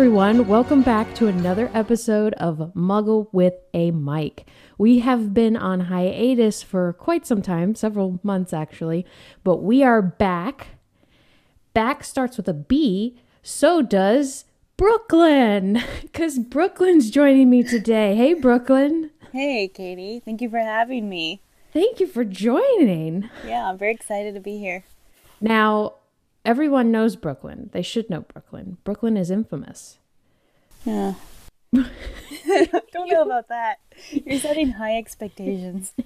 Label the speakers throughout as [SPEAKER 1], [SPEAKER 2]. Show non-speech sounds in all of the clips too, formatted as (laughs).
[SPEAKER 1] Everyone, welcome back to another episode of Muggle with a Mic. We have been on hiatus for quite some time, several months actually, but we are back. Back starts with a B, so does Brooklyn, (laughs) because Brooklyn's joining me today. Hey, Brooklyn.
[SPEAKER 2] Hey, Katie. Thank you for having me.
[SPEAKER 1] Thank you for joining.
[SPEAKER 2] Yeah, I'm very excited to be here.
[SPEAKER 1] Now, everyone knows Brooklyn. They should know Brooklyn. Brooklyn is infamous.
[SPEAKER 2] Yeah. (laughs) Don't know about that. You're setting high expectations. (laughs)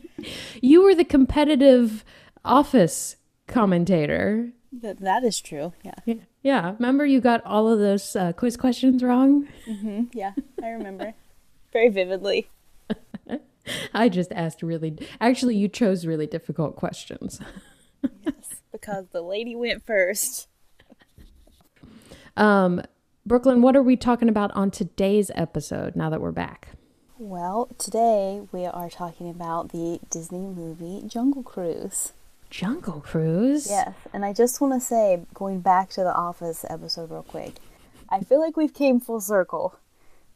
[SPEAKER 1] You were the competitive office commentator.
[SPEAKER 2] That, that is true. Yeah.
[SPEAKER 1] Yeah. Yeah. Remember you got all of those uh, quiz questions wrong?
[SPEAKER 2] hmm Yeah, I remember very vividly. (laughs)
[SPEAKER 1] I just asked really, actually, you chose really difficult questions.
[SPEAKER 2] Yes, because the lady went first.
[SPEAKER 1] Um, Brooklyn, what are we talking about on today's episode now that we're back?
[SPEAKER 2] Well, today we are talking about the Disney movie Jungle Cruise.
[SPEAKER 1] Jungle Cruise?
[SPEAKER 2] Yes, and I just want to say, going back to the Office episode real quick, I feel like we've came full circle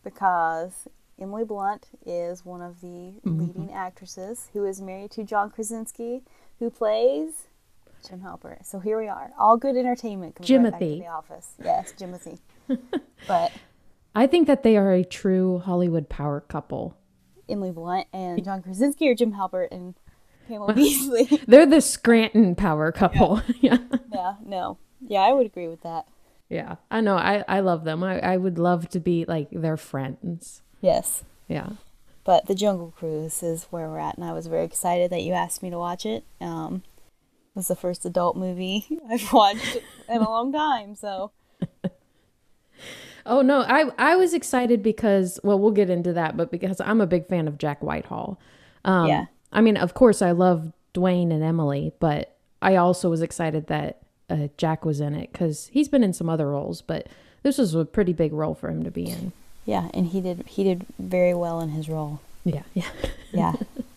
[SPEAKER 2] because Emily Blunt is one of the leading actresses who is married to John Krasinski, who plays Jim Halpert. So here we are, all good entertainment. comes right back to
[SPEAKER 1] Jimothy.
[SPEAKER 2] The Office, yes, Jimothy. (laughs) but
[SPEAKER 1] I think that they are a true Hollywood power couple.
[SPEAKER 2] Emily Blunt and John Krasinski, or Jim Halpert and Pamela Beesly. (laughs)
[SPEAKER 1] They're the Scranton power couple. (laughs) Yeah.
[SPEAKER 2] yeah, no, yeah, I would agree with that.
[SPEAKER 1] yeah. I know. I, I love them. I, I would love to be like their friends.
[SPEAKER 2] Yes.
[SPEAKER 1] Yeah.
[SPEAKER 2] But the Jungle Cruise is where we're at, and I was very excited that you asked me to watch it. Um, it was the first adult movie (laughs) I've watched in a long time, so (laughs)
[SPEAKER 1] Oh no, I I was excited because well we'll get into that, but because I'm a big fan of Jack Whitehall. Um,
[SPEAKER 2] Yeah.
[SPEAKER 1] I mean, of course, I love Dwayne and Emily, but I also was excited that uh, Jack was in it because he's been in some other roles, but this was a pretty big role for him to be in.
[SPEAKER 2] yeah, and he did he did very well in his role.
[SPEAKER 1] Yeah, yeah.
[SPEAKER 2] Yeah, (laughs)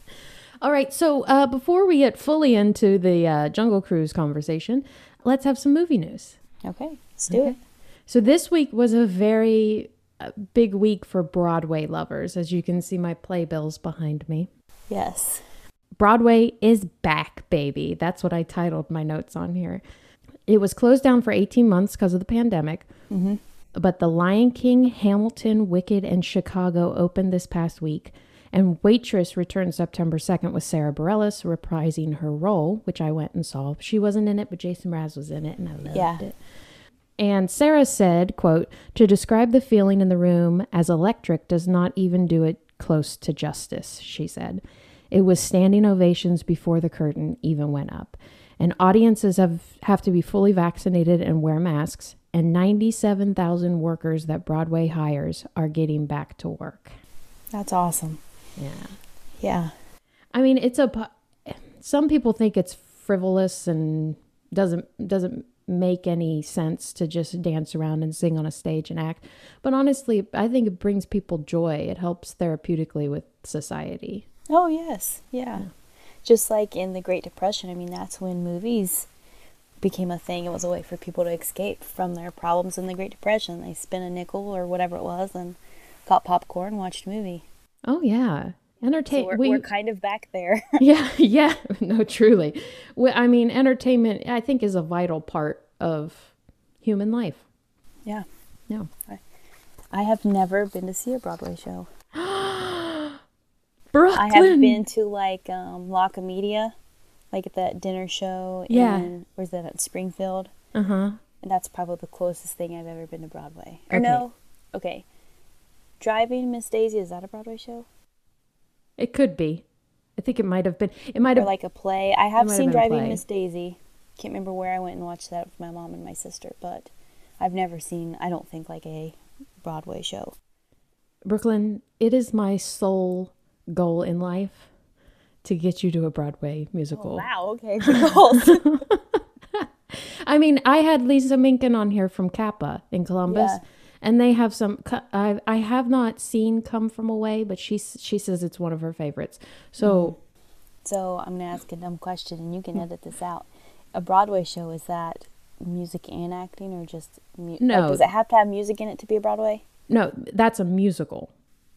[SPEAKER 1] All right, so uh, before we get fully into the uh, Jungle Cruise conversation, let's have some movie news.
[SPEAKER 2] okay, let's do it.
[SPEAKER 1] So this week was a very uh, big week for Broadway lovers, as you can see my playbills behind me.
[SPEAKER 2] Yes,
[SPEAKER 1] Broadway is back, baby. That's what I titled my notes on here. It was closed down for 18 months because of the pandemic. But The Lion King, Hamilton, Wicked, and Chicago opened this past week. And Waitress returned September 2nd with Sara Bareilles reprising her role, which I went and saw. She wasn't in it, but Jason Mraz was in it, and I loved
[SPEAKER 2] Yeah.
[SPEAKER 1] it. And Sarah said, quote, to describe the feeling in the room as electric does not even do it close to justice, she said. It was standing ovations before the curtain even went up. And audiences have, have to be fully vaccinated and wear masks. And 97,000 workers that Broadway hires are getting back to work.
[SPEAKER 2] that's awesome.
[SPEAKER 1] Yeah.
[SPEAKER 2] Yeah,
[SPEAKER 1] I mean, it's a. Some people think it's frivolous and doesn't doesn't make any sense to just dance around and sing on a stage and act. But honestly, I think it brings people joy. It helps therapeutically with society.
[SPEAKER 2] Oh, yes. Yeah. Just like in the Great Depression, I mean, that's when movies became a thing. It was a way for people to escape from their problems in the Great Depression. They spent a nickel or whatever it was and got popcorn, watched a movie.
[SPEAKER 1] Oh yeah, entertain.
[SPEAKER 2] So we're,
[SPEAKER 1] we,
[SPEAKER 2] we're kind of back there. (laughs)
[SPEAKER 1] yeah, yeah. (laughs) No, truly. We, I mean, entertainment. I think is a vital part of human life.
[SPEAKER 2] yeah.
[SPEAKER 1] No.
[SPEAKER 2] I have never been to see a Broadway show.
[SPEAKER 1] Brooklyn. (gasps)
[SPEAKER 2] I have been to like um, La Comedia, like at that dinner show.
[SPEAKER 1] Yeah.
[SPEAKER 2] In, where's that at Springfield?
[SPEAKER 1] Uh huh.
[SPEAKER 2] And that's probably the closest thing I've ever been to Broadway. Or
[SPEAKER 1] Okay.
[SPEAKER 2] no, okay. Driving Miss Daisy is that a Broadway show
[SPEAKER 1] It could be. I think it might have been. It might
[SPEAKER 2] or
[SPEAKER 1] have.
[SPEAKER 2] like a play? I have
[SPEAKER 1] might have
[SPEAKER 2] seen Driving. Miss Daisy. Can't remember where I went and watched that with my mom and my sister, but I've never seen. I don't think like a Broadway show.
[SPEAKER 1] Brooklyn, it is my sole goal in life to get you to a Broadway musical.
[SPEAKER 2] Oh, wow. Okay. (laughs) Goals. (laughs) (laughs)
[SPEAKER 1] I mean, I had Lisa Minkin on here from CAPA in Columbus,
[SPEAKER 2] Yeah.
[SPEAKER 1] And they have some. I I have not seen Come From Away, but she she says it's one of her favorites. So
[SPEAKER 2] so I'm gonna ask a dumb question, and you can edit this out. A Broadway show is that music and acting, or just mu-
[SPEAKER 1] No.
[SPEAKER 2] Like, does it have to have music in it to be a Broadway?
[SPEAKER 1] No, that's a musical.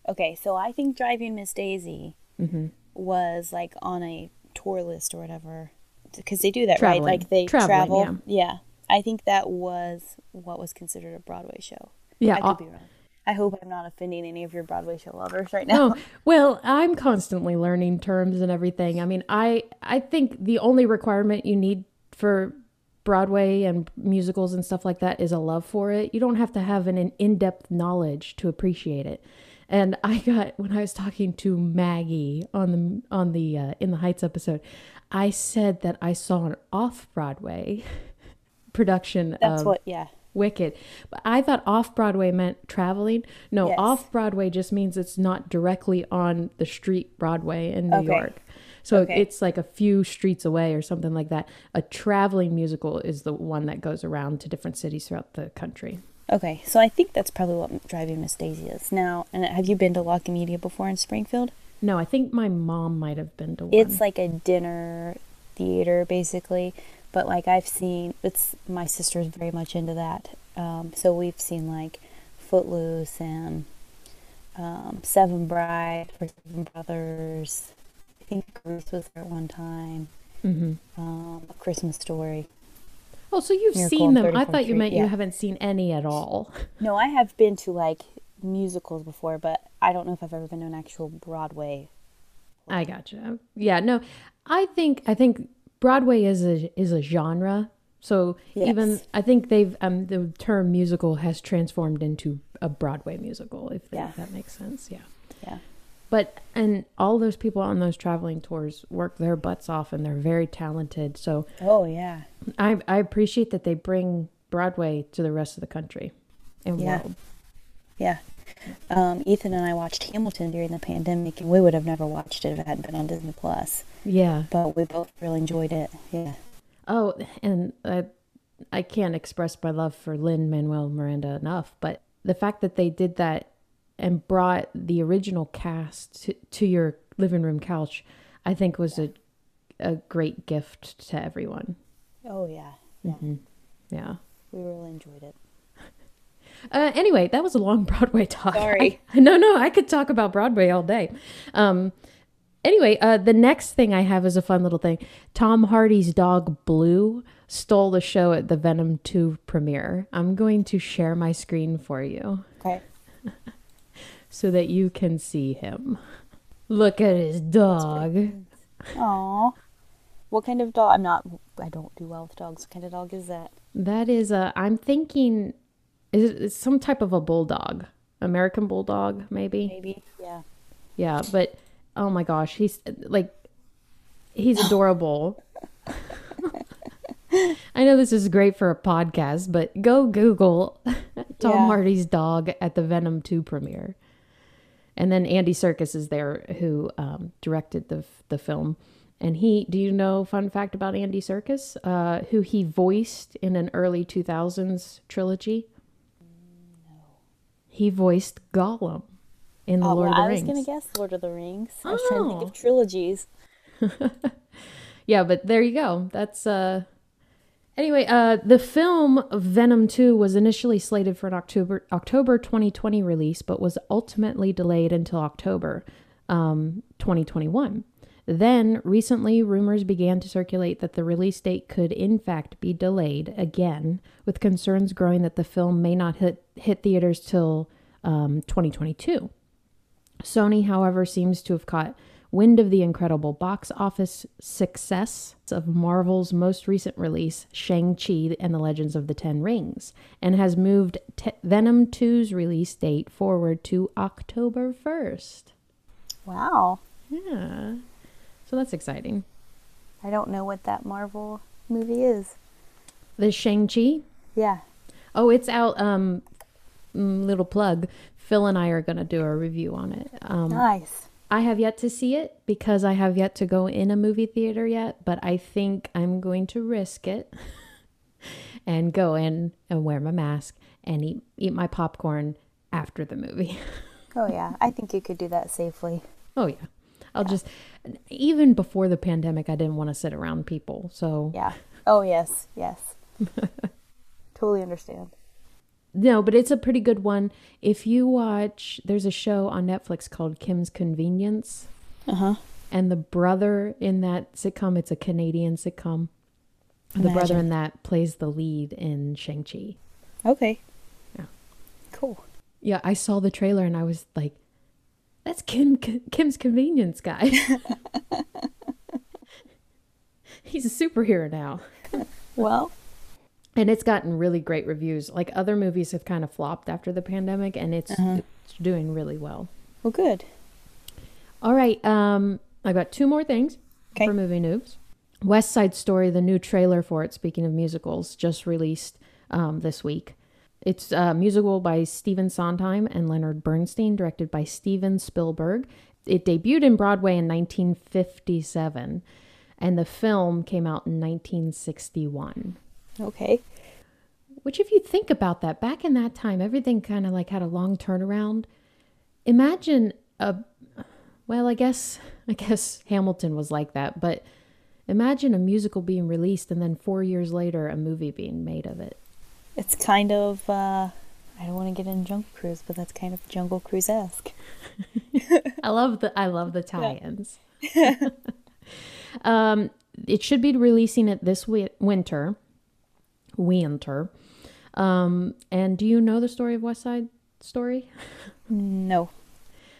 [SPEAKER 2] Okay, so I think Driving Miss Daisy
[SPEAKER 1] Mm-hmm.
[SPEAKER 2] was like on a tour list or whatever, because they do that
[SPEAKER 1] Traveling.
[SPEAKER 2] right? Like they
[SPEAKER 1] Traveling,
[SPEAKER 2] travel. Yeah. I think that was what was considered a Broadway show.
[SPEAKER 1] Yeah,
[SPEAKER 2] I could be wrong. I hope I'm not offending any of your Broadway show lovers right now.
[SPEAKER 1] No, (laughs) well, I'm constantly learning terms and everything. I mean, I I think the only requirement you need for Broadway and musicals and stuff like that is a love for it. You don't have to have an in-depth knowledge to appreciate it. And (laughs) I got when I was talking to Maggie on the on the uh, in the Heights episode, I said that I saw an off-Broadway (laughs) production
[SPEAKER 2] That's
[SPEAKER 1] of
[SPEAKER 2] what. Yeah.
[SPEAKER 1] Wicked. But I thought off Broadway meant traveling. No,
[SPEAKER 2] Yes.
[SPEAKER 1] off Broadway just means it's not directly on the street Broadway in New
[SPEAKER 2] Okay.
[SPEAKER 1] York. So
[SPEAKER 2] Okay.
[SPEAKER 1] it's like a few streets away or something like that. A traveling musical is the one that goes around to different cities throughout the country.
[SPEAKER 2] Okay, so I think that's probably what Driving Miss Daisy is. Now, and have you been to La Comedia before in Springfield?
[SPEAKER 1] No, I think my mom might have been to one.
[SPEAKER 2] It's like a dinner theater, basically. But like I've seen, it's my sister's very much into that. Um, so we've seen like Footloose and um, Seven Bride for Seven Brothers. I think Grease was there at one time.
[SPEAKER 1] Mhm.
[SPEAKER 2] Um, a Christmas Story.
[SPEAKER 1] Oh, so you've
[SPEAKER 2] Miracle
[SPEAKER 1] seen them. I thought you meant you haven't seen any at all. (laughs)
[SPEAKER 2] No, I have been to like musicals before, but I don't know if I've ever been to an actual Broadway.
[SPEAKER 1] I gotcha. Yeah, no, I think I think Broadway is a is a genre. So even I think they've um the term musical has transformed into a Broadway musical. If,
[SPEAKER 2] Yeah.
[SPEAKER 1] if that makes sense, yeah.
[SPEAKER 2] Yeah.
[SPEAKER 1] But and all those people on those traveling tours work their butts off and they're very talented. So
[SPEAKER 2] Oh yeah.
[SPEAKER 1] I I appreciate that they bring Broadway to the rest of the country and
[SPEAKER 2] Yeah.
[SPEAKER 1] world.
[SPEAKER 2] Yeah. Um, Ethan and I watched Hamilton during the pandemic, and we would have never watched it if it hadn't been on Disney Plus.
[SPEAKER 1] Yeah.
[SPEAKER 2] But we both really enjoyed it. Yeah.
[SPEAKER 1] Oh, and I, I can't express my love for Lin-Manuel Miranda enough, but the fact that they did that and brought the original cast to, to your living room couch, I think was a, a great gift to everyone.
[SPEAKER 2] Oh yeah. Yeah.
[SPEAKER 1] Mm-hmm. Yeah.
[SPEAKER 2] We really enjoyed it.
[SPEAKER 1] Uh, anyway, that was a long (laughs) Broadway talk.
[SPEAKER 2] Sorry.
[SPEAKER 1] I- (laughs) no, no, I could talk about Broadway all day. Um, anyway, uh, the next thing I have is a fun little thing. Tom Hardy's dog Blue stole the show at the Venom 2 premiere. I'm going to share my screen for you
[SPEAKER 2] Okay. (laughs)
[SPEAKER 1] so that you can see him. Look at his dog.
[SPEAKER 2] Aw. What kind of dog? I'm not. I don't do well with dogs. What kind of dog is that?
[SPEAKER 1] That is a, I'm thinking, is it it's some type of a bulldog? American bulldog, maybe?
[SPEAKER 2] Maybe. Yeah.
[SPEAKER 1] Yeah, but oh my gosh, he's like he's adorable. (laughs) I know this is great for a podcast, but go Google (laughs) Tom
[SPEAKER 2] Yeah.
[SPEAKER 1] Hardy's dog at the Venom 2 premiere. And then Andy Serkis is there who um, directed the the film. And he, do you know fun fact about Andy Serkis? Uh, who he voiced in an early 2000s trilogy? He voiced Gollum in The
[SPEAKER 2] Oh,
[SPEAKER 1] Lord
[SPEAKER 2] well,
[SPEAKER 1] of the Rings.
[SPEAKER 2] I was gonna guess Lord of the Rings. I was trying to think
[SPEAKER 1] Oh.
[SPEAKER 2] of trilogies. (laughs)
[SPEAKER 1] Yeah, but there you go. That's uh Anyway, uh the film Venom 2 was initially slated for an October October 2020 release but was ultimately delayed until October um 2021. Then recently rumors began to circulate that the release date could in fact be delayed again with concerns growing that the film may not hit hit theaters till um 2022. Sony, however, seems to have caught wind of the incredible box office success of Marvel's most recent release, Shang-Chi and the Legends of the Ten Rings, and has moved Te- Venom 2's release date forward to October 1st.
[SPEAKER 2] Wow.
[SPEAKER 1] Yeah. So that's exciting.
[SPEAKER 2] I don't know what that Marvel movie is.
[SPEAKER 1] The Shang-Chi?
[SPEAKER 2] Yeah.
[SPEAKER 1] Oh, it's out. Um, mm, little plug. Phil and I are going to do a review on it. Um,
[SPEAKER 2] Nice.
[SPEAKER 1] I have yet to see it because I have yet to go in a movie theater yet, but I think I'm going to risk it (laughs) and go in and wear my mask and eat eat my popcorn after the movie. (laughs)
[SPEAKER 2] Oh yeah. I think you could do that safely.
[SPEAKER 1] oh yeah. I'll just even before the pandemic I didn't want to sit around people. So
[SPEAKER 2] Yeah. Oh yes. Yes. (laughs) totally understand.
[SPEAKER 1] No, but it's a pretty good one. If you watch, there's a show on Netflix called Kim's Convenience.
[SPEAKER 2] Uh huh.
[SPEAKER 1] And the brother in that sitcom, it's a Canadian sitcom. The brother in that plays the lead in Shang-Chi.
[SPEAKER 2] Okay.
[SPEAKER 1] Yeah.
[SPEAKER 2] Cool.
[SPEAKER 1] Yeah, I saw the trailer and I was like, that's Kim Kim's Convenience guy. (laughs) He's a superhero now.
[SPEAKER 2] Well,
[SPEAKER 1] And it's gotten really great reviews. Like other movies have kind of flopped after the pandemic and it's,
[SPEAKER 2] Uh-huh.
[SPEAKER 1] it's doing really well.
[SPEAKER 2] well, good.
[SPEAKER 1] All right, um, I got two more things
[SPEAKER 2] Okay.
[SPEAKER 1] for movie news. West Side Story, the new trailer for it, speaking of musicals, just released um, this week. It's a musical by Stephen Sondheim and Leonard Bernstein, directed by Steven Spielberg. It debuted in Broadway in 1957, and the film came out in 1961.
[SPEAKER 2] Okay.
[SPEAKER 1] Which, if you think about that, back in that time, everything kind of like had a long turnaround. Imagine a, well, I guess, (laughs) I guess Hamilton was like that, but imagine a musical being released and then four years later, a movie being made of it.
[SPEAKER 2] It's kind of, uh, I don't want to get in Jungle Cruise, but that's kind of Jungle Cruise esque. (laughs)
[SPEAKER 1] I love the, I love the tie-ins. (laughs) um, it should be releasing it this wi- winter, winter. Um, and do you know the story of West Side Story?
[SPEAKER 2] No.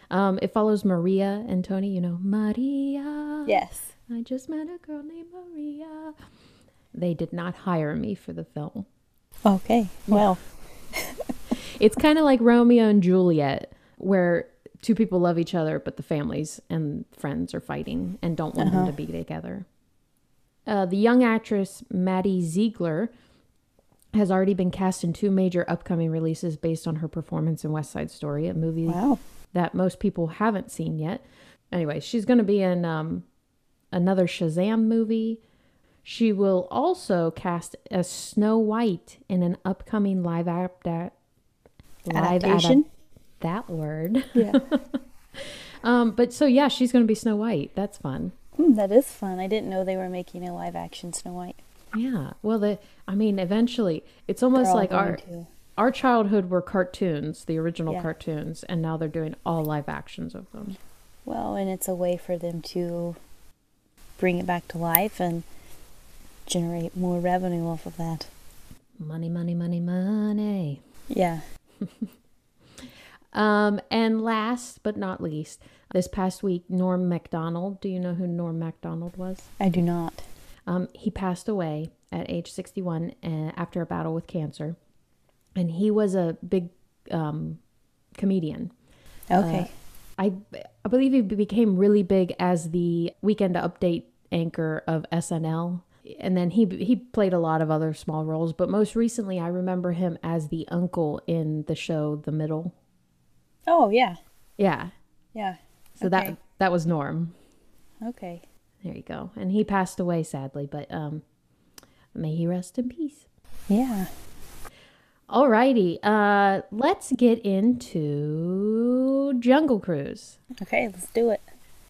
[SPEAKER 1] Um, it follows Maria and Tony. You know, Maria.
[SPEAKER 2] Yes.
[SPEAKER 1] I just met a girl named Maria. They did not hire me for the film.
[SPEAKER 2] Okay. Well, (laughs)
[SPEAKER 1] It's kind of like Romeo and Juliet, where two people love each other, but the families and friends are fighting and don't want them to be together. Uh, the young actress Maddie Ziegler has already been cast in two major upcoming releases based on her performance in West Side Story, a movie
[SPEAKER 2] wow.
[SPEAKER 1] that most people haven't seen yet. Anyway, she's going to be in um, another Shazam movie. She will also cast as Snow White in an upcoming live adap- live
[SPEAKER 2] Adaptation?
[SPEAKER 1] adap- that word.
[SPEAKER 2] Yeah. (laughs)
[SPEAKER 1] Um, but so yeah, she's going to be Snow White. That's fun.
[SPEAKER 2] Hmm, that is fun. I didn't know they were making a live action Snow White.
[SPEAKER 1] Yeah. Well, the I mean, eventually, it's almost like our
[SPEAKER 2] to.
[SPEAKER 1] our childhood were cartoons, the original
[SPEAKER 2] Yeah.
[SPEAKER 1] cartoons, and now they're doing all live actions of them.
[SPEAKER 2] Well, and it's a way for them to bring it back to life and generate more revenue off of that.
[SPEAKER 1] Money, money, money, money.
[SPEAKER 2] Yeah. (laughs)
[SPEAKER 1] Um, and last but not least, this past week, Norm Macdonald. Do you know who Norm Macdonald was?
[SPEAKER 2] I do not.
[SPEAKER 1] Um, he passed away at age 61 uh, after a battle with cancer. And he was a big um, comedian.
[SPEAKER 2] Okay.
[SPEAKER 1] I, I believe he became really big as the weekend update anchor of SNL. And then he he played a lot of other small roles, but most recently I remember him as the uncle in the show The Middle.
[SPEAKER 2] oh, yeah.
[SPEAKER 1] Yeah.
[SPEAKER 2] Yeah.
[SPEAKER 1] So
[SPEAKER 2] Okay.
[SPEAKER 1] that that was Norm.
[SPEAKER 2] Okay.
[SPEAKER 1] There you go. And he passed away sadly, but um may he rest in peace.
[SPEAKER 2] Yeah.
[SPEAKER 1] Alrighty, uh let's get into Jungle Cruise.
[SPEAKER 2] Okay, let's do it.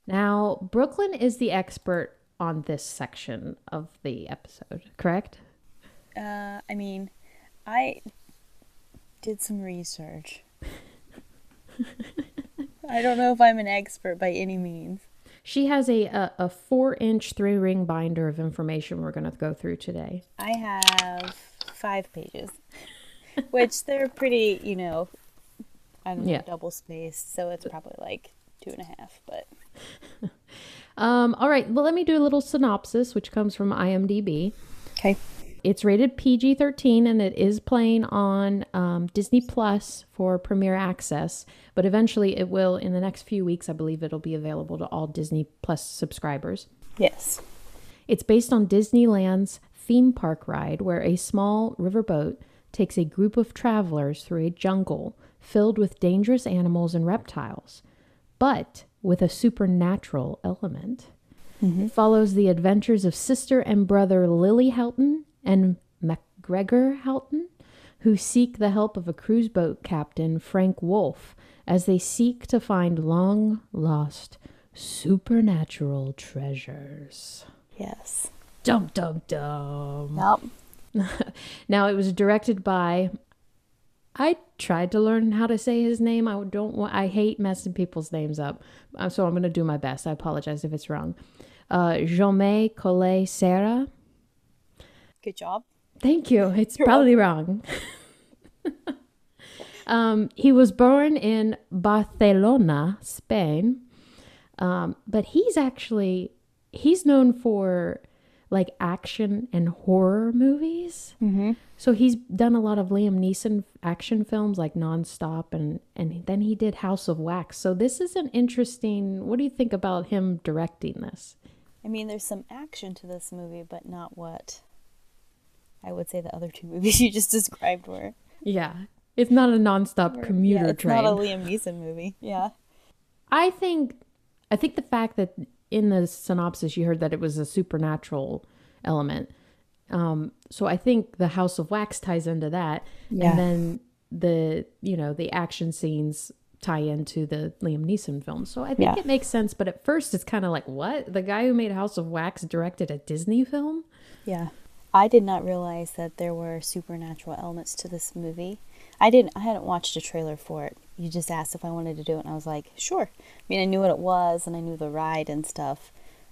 [SPEAKER 1] Now, Brooklyn is the expert on this section of the episode, correct?
[SPEAKER 2] Uh, I mean, I did some research. (laughs) I don't know if I'm an expert by any means.
[SPEAKER 1] She has a a, a four inch three ring binder of information we're going to go through today.
[SPEAKER 2] I have five pages, which they're pretty, you know, I don't know,
[SPEAKER 1] Yeah.
[SPEAKER 2] double spaced, so it's probably like two and a half. But (laughs)
[SPEAKER 1] Um, all right, well, let me do a little synopsis, which comes from IMDb.
[SPEAKER 2] okay,
[SPEAKER 1] It's rated PG 13 and it is playing on um, Disney Plus for Premiere Access, but eventually it will, in the next few weeks, I believe it'll be available to all Disney Plus subscribers.
[SPEAKER 2] yes,
[SPEAKER 1] It's based on Disneyland's theme park ride, where a small riverboat takes a group of travelers through a jungle filled with dangerous animals and reptiles, but with a supernatural element. It follows the adventures of sister and brother Lily Houghton and MacGregor Houghton, who seek the help of a cruise boat captain, Frank Wolfe, as they seek to find long lost supernatural treasures.
[SPEAKER 2] yes.
[SPEAKER 1] Dum dum dum.
[SPEAKER 2] Nope. (laughs)
[SPEAKER 1] now it was directed by. I tried to learn how to say his name. I don't. want I hate messing people's names up, uh, so I'm going to do my best. I apologize if it's wrong. Uh, Jaume Collet Serra.
[SPEAKER 2] Good job.
[SPEAKER 1] Thank you. It's probably wrong. (laughs) um, he was born in Barcelona, Spain, um, but he's actually he's known for like action and horror movies.
[SPEAKER 2] Mm-hmm.
[SPEAKER 1] So he's done a lot of Liam Neeson action films like Nonstop, and and then he did House of Wax. So this is an interesting. What do you think about him directing this?
[SPEAKER 2] I mean, there's some action to this movie, but not what I would say the other two (laughs) movies you just described were.
[SPEAKER 1] Yeah, it's not a nonstop commuter
[SPEAKER 2] yeah, it's
[SPEAKER 1] train.
[SPEAKER 2] not a Liam Neeson movie. Yeah.
[SPEAKER 1] I think I think the fact that in the synopsis you heard that it was a supernatural element. Um, so I think the House of Wax ties into that,
[SPEAKER 2] Yeah.
[SPEAKER 1] and then the you know the action scenes tie into the Liam Neeson film. So I think
[SPEAKER 2] Yeah.
[SPEAKER 1] it makes sense. But at first, it's kind of like what the guy who made House of Wax directed a Disney film.
[SPEAKER 2] Yeah. I did not realize that there were supernatural elements to this movie. I didn't I hadn't watched a trailer for it. You just asked if I wanted to do it and I was like, "Sure." I mean, I knew what it was and I knew the ride and stuff.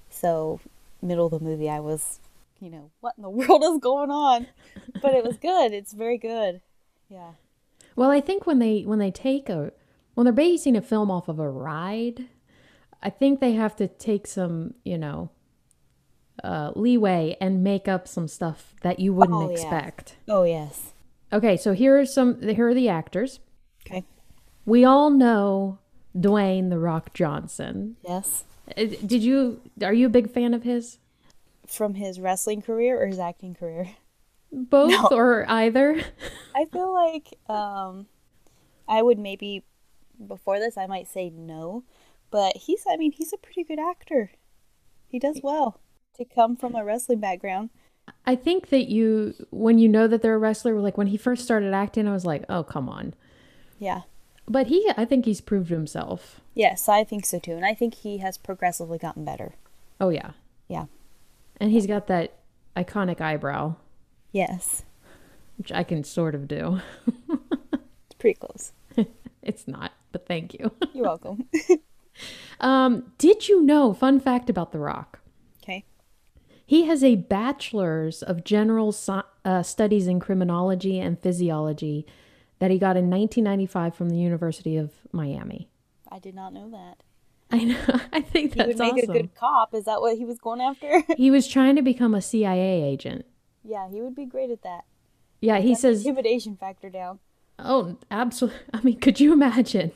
[SPEAKER 2] So, middle of the movie I was, you know, what in the (laughs) world is going on? But it was good. It's very good. Yeah.
[SPEAKER 1] Well, I think when they when they take a when they're basing a film off of a ride, I think they have to take some, you know, uh, leeway and make up some stuff that you wouldn't
[SPEAKER 2] Oh,
[SPEAKER 1] expect.
[SPEAKER 2] Oh, yes.
[SPEAKER 1] Okay, so here are some here are the actors.
[SPEAKER 2] Okay.
[SPEAKER 1] We all know Dwayne the Rock Johnson.
[SPEAKER 2] Yes.
[SPEAKER 1] Uh, Did you are you a big fan of his?
[SPEAKER 2] From his wrestling career or his acting career?
[SPEAKER 1] Both or either? (laughs)
[SPEAKER 2] I feel like um, I would maybe before this I might say no, but he's I mean he's a pretty good actor. He does well to come from a wrestling background.
[SPEAKER 1] I think that you when you know that they're a wrestler, like when he first started acting, I was like, "Oh, come on."
[SPEAKER 2] Yeah.
[SPEAKER 1] But he, I think he's proved himself.
[SPEAKER 2] Yes, I think so too, and I think he has progressively gotten better.
[SPEAKER 1] Oh yeah,
[SPEAKER 2] Yeah.
[SPEAKER 1] and he's got that iconic eyebrow,
[SPEAKER 2] Yes,
[SPEAKER 1] which I can sort of do. (laughs)
[SPEAKER 2] it's pretty close. (laughs)
[SPEAKER 1] it's not, but thank you. (laughs)
[SPEAKER 2] You're welcome.
[SPEAKER 1] Um, did you know? Fun fact about The Rock:
[SPEAKER 2] okay.
[SPEAKER 1] he has a bachelor's of general Sci- uh, studies in criminology and physiology that he got in 1995 from the University of Miami.
[SPEAKER 2] I did not know that.
[SPEAKER 1] I know. (laughs) I think
[SPEAKER 2] He
[SPEAKER 1] that's
[SPEAKER 2] would make
[SPEAKER 1] awesome.
[SPEAKER 2] a good cop. Is that what he was going after? (laughs)
[SPEAKER 1] He was trying to become a CIA agent.
[SPEAKER 2] yeah, he would be great at that.
[SPEAKER 1] Yeah, he says,
[SPEAKER 2] intimidation factor down.
[SPEAKER 1] "Oh, absolutely." (laughs) I mean, could you imagine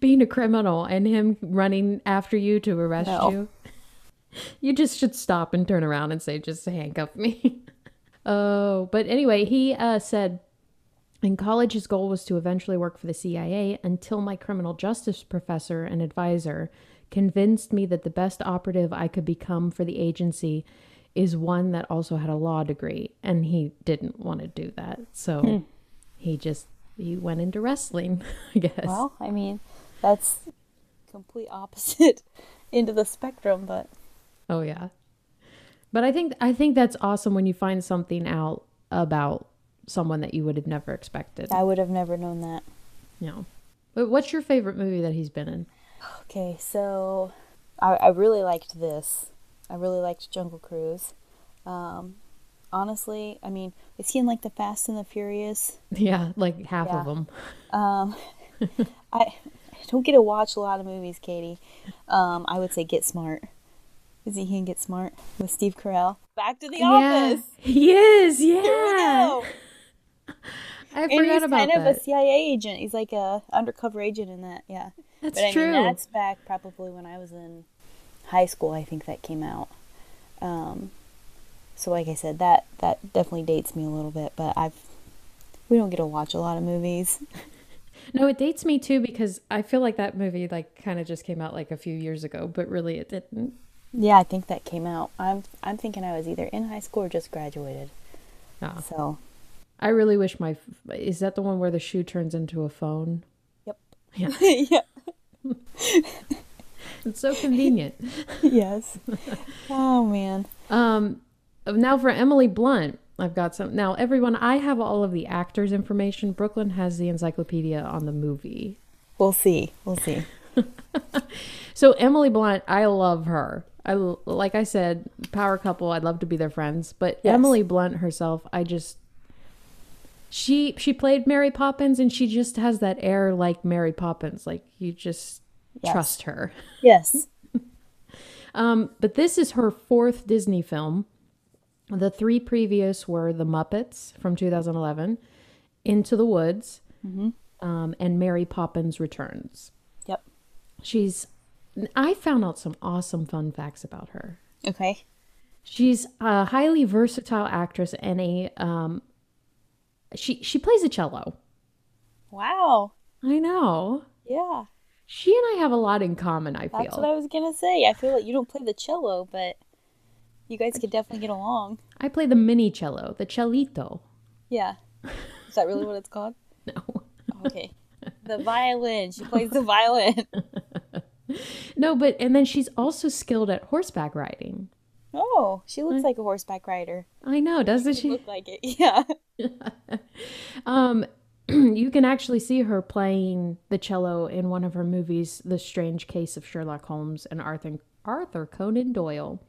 [SPEAKER 1] being a criminal and him running after you to arrest
[SPEAKER 2] No.
[SPEAKER 1] you? You just should stop and turn around and say, "Just handcuff me." oh, but anyway, he uh, said in college his goal was to eventually work for the CIA until my criminal justice professor and advisor convinced me that the best operative I could become for the agency is one that also had a law degree and he didn't want to do that. So hmm. he just he went into wrestling, (laughs) I guess.
[SPEAKER 2] Well, I mean, that's complete opposite (laughs) into the spectrum, but
[SPEAKER 1] Oh yeah. But I think I think that's awesome when you find something out about someone that you would have never expected.
[SPEAKER 2] I would have never known that.
[SPEAKER 1] Know. But what's your favorite movie that he's been in?
[SPEAKER 2] Okay, so I, I really liked this. I really liked Jungle Cruise. Um, honestly, I mean, is he in like the Fast and the Furious?
[SPEAKER 1] Yeah, like half
[SPEAKER 2] Yeah.
[SPEAKER 1] of them.
[SPEAKER 2] Um, (laughs) I, I don't get to watch a lot of movies, Katie. Um, I would say Get Smart. Is he in Get Smart with Steve Carell? Back to the
[SPEAKER 1] Yeah,
[SPEAKER 2] office.
[SPEAKER 1] he is. Yeah. (laughs) (laughs) I
[SPEAKER 2] And
[SPEAKER 1] forgot
[SPEAKER 2] he's
[SPEAKER 1] about
[SPEAKER 2] kind of
[SPEAKER 1] that.
[SPEAKER 2] a CIA agent. He's like a undercover agent in that. Yeah.
[SPEAKER 1] That's
[SPEAKER 2] but I
[SPEAKER 1] true.
[SPEAKER 2] mean, that's back probably when I was in high school. I think that came out. Um, so, like I said, that that definitely dates me a little bit. But I've we don't get to watch a lot of movies. (laughs)
[SPEAKER 1] No, it dates me too because I feel like that movie like kind of just came out like a few years ago, but really it didn't.
[SPEAKER 2] Yeah, I think that came out. I'm I'm thinking I was either in high school or just graduated.
[SPEAKER 1] Ah.
[SPEAKER 2] So
[SPEAKER 1] I really wish my is that the one where the shoe turns into a phone?
[SPEAKER 2] Yep.
[SPEAKER 1] Yeah, (laughs)
[SPEAKER 2] yeah. (laughs)
[SPEAKER 1] it's so convenient. (laughs)
[SPEAKER 2] yes. Oh man.
[SPEAKER 1] Um, now for Emily Blunt, I've got some. Now, everyone, I have all of the actors' information. Brooklyn has the encyclopedia on the movie.
[SPEAKER 2] We'll see. We'll see.
[SPEAKER 1] So Emily Blunt, I love her. I like I said, power couple. I'd love to be their friends, but
[SPEAKER 2] Yes.
[SPEAKER 1] Emily Blunt herself, I just she she played Mary Poppins, and she just has that air like Mary Poppins. Like you just
[SPEAKER 2] Yes.
[SPEAKER 1] trust her.
[SPEAKER 2] Yes. (laughs)
[SPEAKER 1] Um, but this is her fourth Disney film. The three previous were The Muppets from 2011, Into the Woods, um, and Mary Poppins Returns.
[SPEAKER 2] Yep.
[SPEAKER 1] She's. I found out some awesome fun facts about her.
[SPEAKER 2] Okay.
[SPEAKER 1] She's a highly versatile actress and a um. She she plays a cello.
[SPEAKER 2] Wow.
[SPEAKER 1] I know.
[SPEAKER 2] Yeah.
[SPEAKER 1] She and I have a lot in common. I feel.
[SPEAKER 2] That's what I was gonna say. I feel like you don't play the cello, but you guys could definitely get along.
[SPEAKER 1] I play the mini cello, the cellito.
[SPEAKER 2] Yeah. Is that really what it's called? (laughs)
[SPEAKER 1] No.
[SPEAKER 2] Oh, okay. The violin. She plays the violin. (laughs)
[SPEAKER 1] No, but and then she's also skilled at horseback riding.
[SPEAKER 2] Oh, she looks like a horseback rider.
[SPEAKER 1] I know, doesn't she?
[SPEAKER 2] Look like it. (laughs) Yeah. (laughs)
[SPEAKER 1] Um, (clears throat) you can actually see her playing the cello in one of her movies, The Strange Case of Sherlock Holmes and Arthur Arthur Conan Doyle.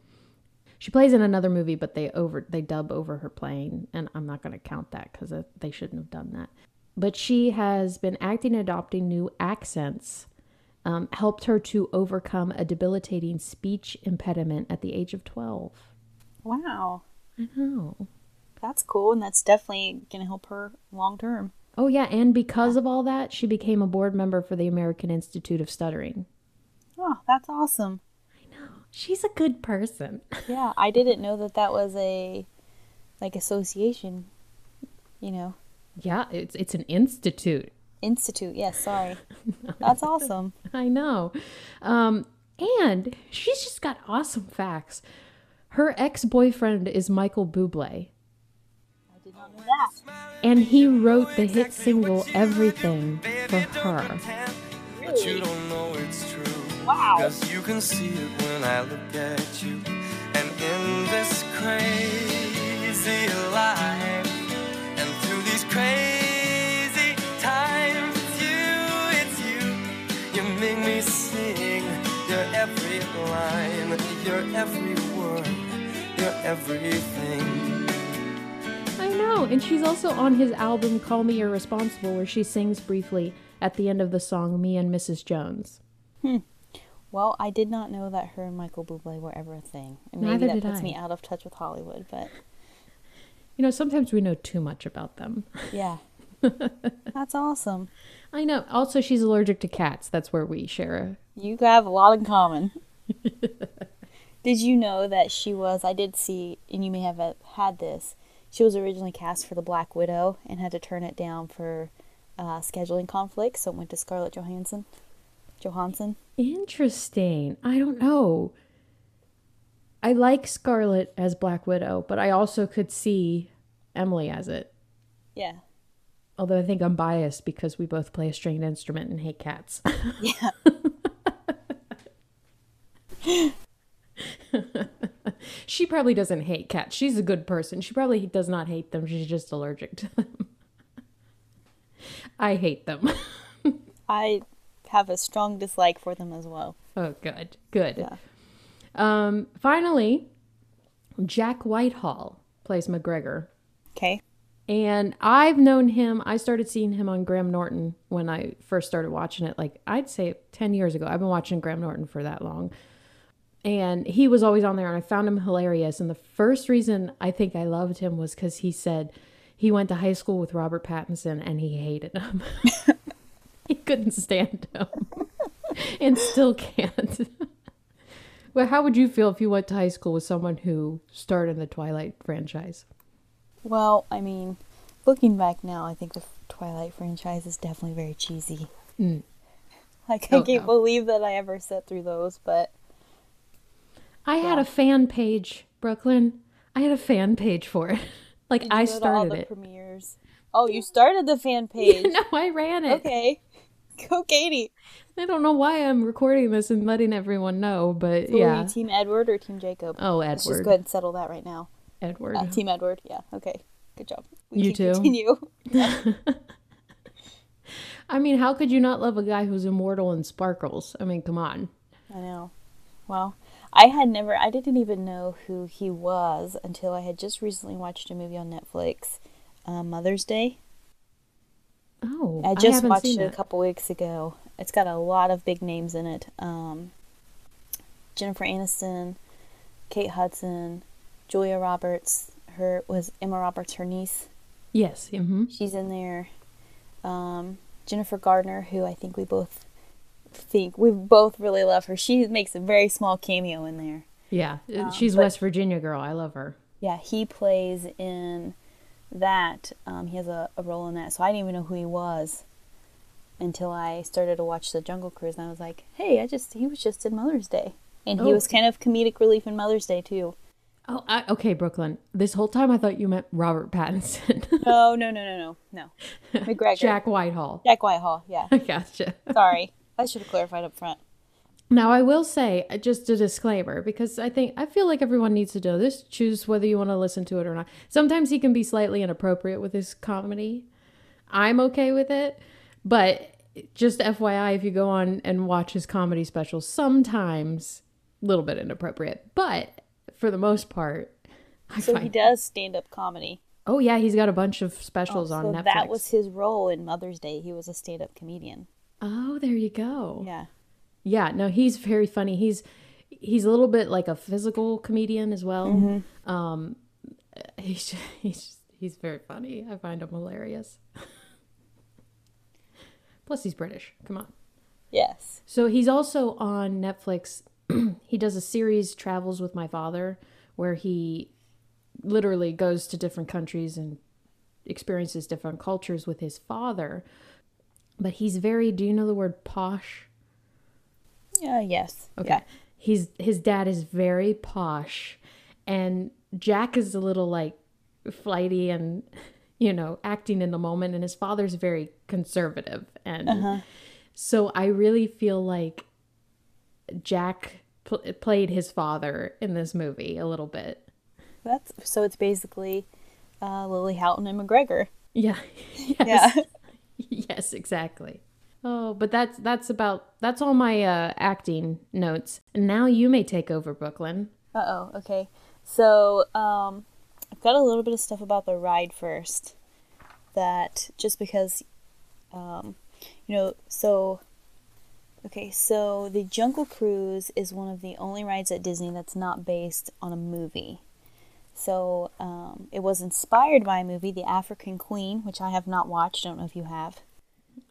[SPEAKER 1] She plays in another movie, but they over they dub over her playing, and I'm not going to count that because they shouldn't have done that. But she has been acting, and adopting new accents, um, helped her to overcome a debilitating speech impediment at the age of 12.
[SPEAKER 2] Wow.
[SPEAKER 1] I know.
[SPEAKER 2] That's cool, and that's definitely gonna help her long term.
[SPEAKER 1] Oh, yeah. And because of all that, she became a board member for the American Institute of Stuttering.
[SPEAKER 2] Oh, that's awesome. I know.
[SPEAKER 1] She's a good person. (laughs)
[SPEAKER 2] Yeah, I didn't know that that was a like association. You know,
[SPEAKER 1] Yeah, it's it's an institute.
[SPEAKER 2] Institute. Yes, sorry. (laughs) That's awesome.
[SPEAKER 1] I know. Um, and she's just got awesome facts. Her ex-boyfriend is Michael Bublé,
[SPEAKER 2] I did not know that.
[SPEAKER 1] and he wrote the hit single "Everything" for her.
[SPEAKER 3] But you don't know it's true.
[SPEAKER 2] Wow.
[SPEAKER 3] Cause you can see it when I look at you. And in this crazy life, every line, your every word, your everything.
[SPEAKER 1] I know, and she's also on his album "Call Me Irresponsible," where she sings briefly at the end of the song "Me and Mrs. Jones." Hmm.
[SPEAKER 2] Well, I did not know that her and Michael Bublé were ever a thing. And maybe
[SPEAKER 1] Neither
[SPEAKER 2] that
[SPEAKER 1] did
[SPEAKER 2] puts
[SPEAKER 1] I.
[SPEAKER 2] me out of touch with Hollywood, but
[SPEAKER 1] You know, sometimes we know too much about them.
[SPEAKER 2] yeah. (laughs) That's awesome.
[SPEAKER 1] I know. Also, she's allergic to cats. That's where we share
[SPEAKER 2] You have a lot in common. (laughs) did you know that she was, I did see, and you may have had this, she was originally cast for the Black Widow and had to turn it down for uh, scheduling conflicts, so it went to Scarlett Johansson. Johansson?
[SPEAKER 1] Interesting. I don't know. I like Scarlett as Black Widow, but I also could see Emily as it.
[SPEAKER 2] Yeah.
[SPEAKER 1] Although I think I'm biased because we both play a stringed instrument and hate cats.
[SPEAKER 2] Yeah. (laughs) (laughs)
[SPEAKER 1] she probably doesn't hate cats. She's a good person. She probably does not hate them. She's just allergic to them. (laughs) I hate them. (laughs)
[SPEAKER 2] I have a strong dislike for them as well.
[SPEAKER 1] oh, good. Good.
[SPEAKER 2] Yeah.
[SPEAKER 1] Um, finally, Jack Whitehall plays MacGregor.
[SPEAKER 2] Okay.
[SPEAKER 1] And I've known him, I started seeing him on Graham Norton when I first started watching it, like I'd say 10 years ago. I've been watching Graham Norton for that long. And he was always on there, and I found him hilarious. And the first reason I think I loved him was because he said he went to high school with Robert Pattinson and he hated him. (laughs) he couldn't stand him (laughs) and still can't. (laughs) well, how would you feel if you went to high school with someone who starred in the Twilight franchise?
[SPEAKER 2] Well, I mean, looking back now, I think the Twilight franchise is definitely very cheesy.
[SPEAKER 1] Mm.
[SPEAKER 2] Like, I
[SPEAKER 1] Oh,
[SPEAKER 2] can't
[SPEAKER 1] no.
[SPEAKER 2] believe that I ever sat through those, but
[SPEAKER 1] I had a fan page, Brooklyn. I had a fan page for it. (laughs) like I started
[SPEAKER 2] the
[SPEAKER 1] it.
[SPEAKER 2] premieres? Oh, you started the fan (laughs) page.
[SPEAKER 1] no, I ran it.
[SPEAKER 2] Okay. (laughs) Go, Katie.
[SPEAKER 1] I don't know why I'm recording this and letting everyone know, but
[SPEAKER 2] So
[SPEAKER 1] yeah.
[SPEAKER 2] Team Edward or Team Jacob?
[SPEAKER 1] Oh, Edward.
[SPEAKER 2] Let's just go ahead and settle that right now.
[SPEAKER 1] Edward.
[SPEAKER 2] Uh, Team Edward. Yeah. Okay. Good job. We
[SPEAKER 1] You too?
[SPEAKER 2] Continue.
[SPEAKER 1] I mean, how could you not love a guy who's immortal and sparkles? I mean, come on.
[SPEAKER 2] I know. Well, I had never, I didn't even know who he was until I had just recently watched a movie on Netflix, uh, Mother's Day.
[SPEAKER 1] Oh,
[SPEAKER 2] I just
[SPEAKER 1] haven't
[SPEAKER 2] watched it a couple weeks ago. It's got a lot of big names in it. Um, Jennifer Aniston, Kate Hudson, Julia Roberts. Her was Emma Roberts, her niece.
[SPEAKER 1] Yes. mm-hmm.
[SPEAKER 2] She's in there. Um, Jennifer Gardner, who I think we both think we both really love her. She makes a very small cameo in there.
[SPEAKER 1] Yeah. uh, She's
[SPEAKER 2] but-
[SPEAKER 1] West Virginia girl. I love her.
[SPEAKER 2] Yeah, he plays in that. Um, he has a, a role in that. So I didn't even know who he was until I started to watch the Jungle Cruise, and I was like, "Hey, I just he was just in Mother's Day, and he
[SPEAKER 1] Oh.
[SPEAKER 2] was kind of comedic relief in Mother's Day too."
[SPEAKER 1] Oh, I, okay, Brooklyn. This whole time I thought you meant Robert Pattinson. (laughs)
[SPEAKER 2] No, no, no, no, no, no. (laughs) MacGregor, Jack, Whitehall.
[SPEAKER 1] Jack Whitehall.
[SPEAKER 2] Yeah, (laughs)
[SPEAKER 1] gotcha.
[SPEAKER 2] sorry, I should have clarified up front.
[SPEAKER 1] Now, I will say uh, just a disclaimer because I think I feel like everyone needs to know this. Choose whether you want to listen to it or not. Sometimes he can be slightly inappropriate with his comedy. I'm okay with it, but just FYI, if you go on and watch his comedy specials, sometimes a little bit inappropriate, but for the most part, I
[SPEAKER 2] So he does stand up comedy.
[SPEAKER 1] Oh yeah, he's got a bunch of specials on
[SPEAKER 2] so
[SPEAKER 1] Netflix.
[SPEAKER 2] that was his role in Mother's Day. He was a stand up comedian.
[SPEAKER 1] Oh, there you go.
[SPEAKER 2] Yeah.
[SPEAKER 1] Yeah, no, he's very funny. He's he's a little bit like a physical comedian as well. Um, (laughs) he's he's he's very funny. I find him hilarious. (laughs) Plus, he's British. Come on.
[SPEAKER 2] Yes.
[SPEAKER 1] So he's also on Netflix. (clears throat) he does a series, Travels with My Father, where he literally goes to different countries and experiences different cultures with his father. But he's very. Do you know the word posh?
[SPEAKER 2] Yeah. Yes.
[SPEAKER 1] Okay.
[SPEAKER 2] Yeah.
[SPEAKER 1] He's his dad is very posh and Jack is a little like flighty and you know, acting in the moment and his father's very conservative and so I really feel like Jack pl- played his father in this movie a little bit.
[SPEAKER 2] That's so. It's basically uh, Lily Houghton and MacGregor.
[SPEAKER 1] Yeah. (laughs) yes. (laughs) yes, exactly. Oh, but that's that's about that's all my uh acting notes. And now you may take over Brooklyn.
[SPEAKER 2] Uh oh. Okay. So um, I've got a little bit of stuff about the ride first. That just because, um, you know, so. Okay, so the Jungle Cruise is one of the only rides at Disney that's not based on a movie. So um, it was inspired by a movie, The African Queen, which I have not watched. I don't know if you have.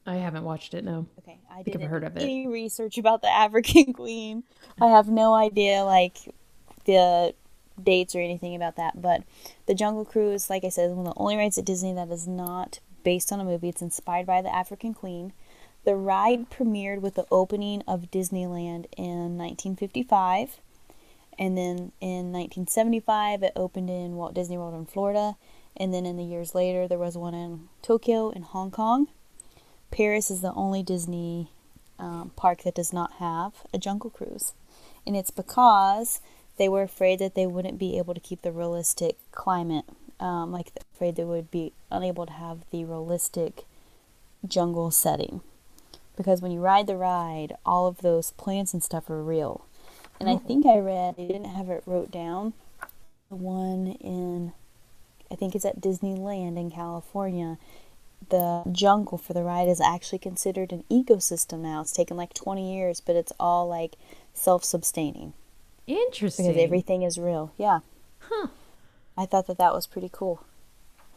[SPEAKER 1] I haven't watched it, no.
[SPEAKER 2] Okay, I
[SPEAKER 1] think I've
[SPEAKER 2] didn't
[SPEAKER 1] heard of it.
[SPEAKER 2] any research about the African (laughs) Queen. I have no idea like the dates or anything about that. But the Jungle Cruise, like I said, is one of the only rides at Disney that is not based on a movie. It's inspired by the African Queen. The ride premiered with the opening of Disneyland in 1955. And then in 1975, it opened in Walt Disney World in Florida. And then in the years later, there was one in Tokyo and Hong Kong. Paris is the only Disney um, park that does not have a jungle cruise. And it's because they were afraid that they wouldn't be able to keep the realistic climate. Um, like, afraid they would be unable to have the realistic jungle setting. Because when you ride the ride, all of those plants and stuff are real. And I think I read, they didn't have it wrote down, the one in, I think it's at Disneyland in California the jungle for the ride is actually considered an ecosystem now. It's taken like 20 years, but it's all like self sustaining
[SPEAKER 1] Interesting.
[SPEAKER 2] because everything is real. Yeah.
[SPEAKER 1] Huh.
[SPEAKER 2] I thought that that was pretty cool.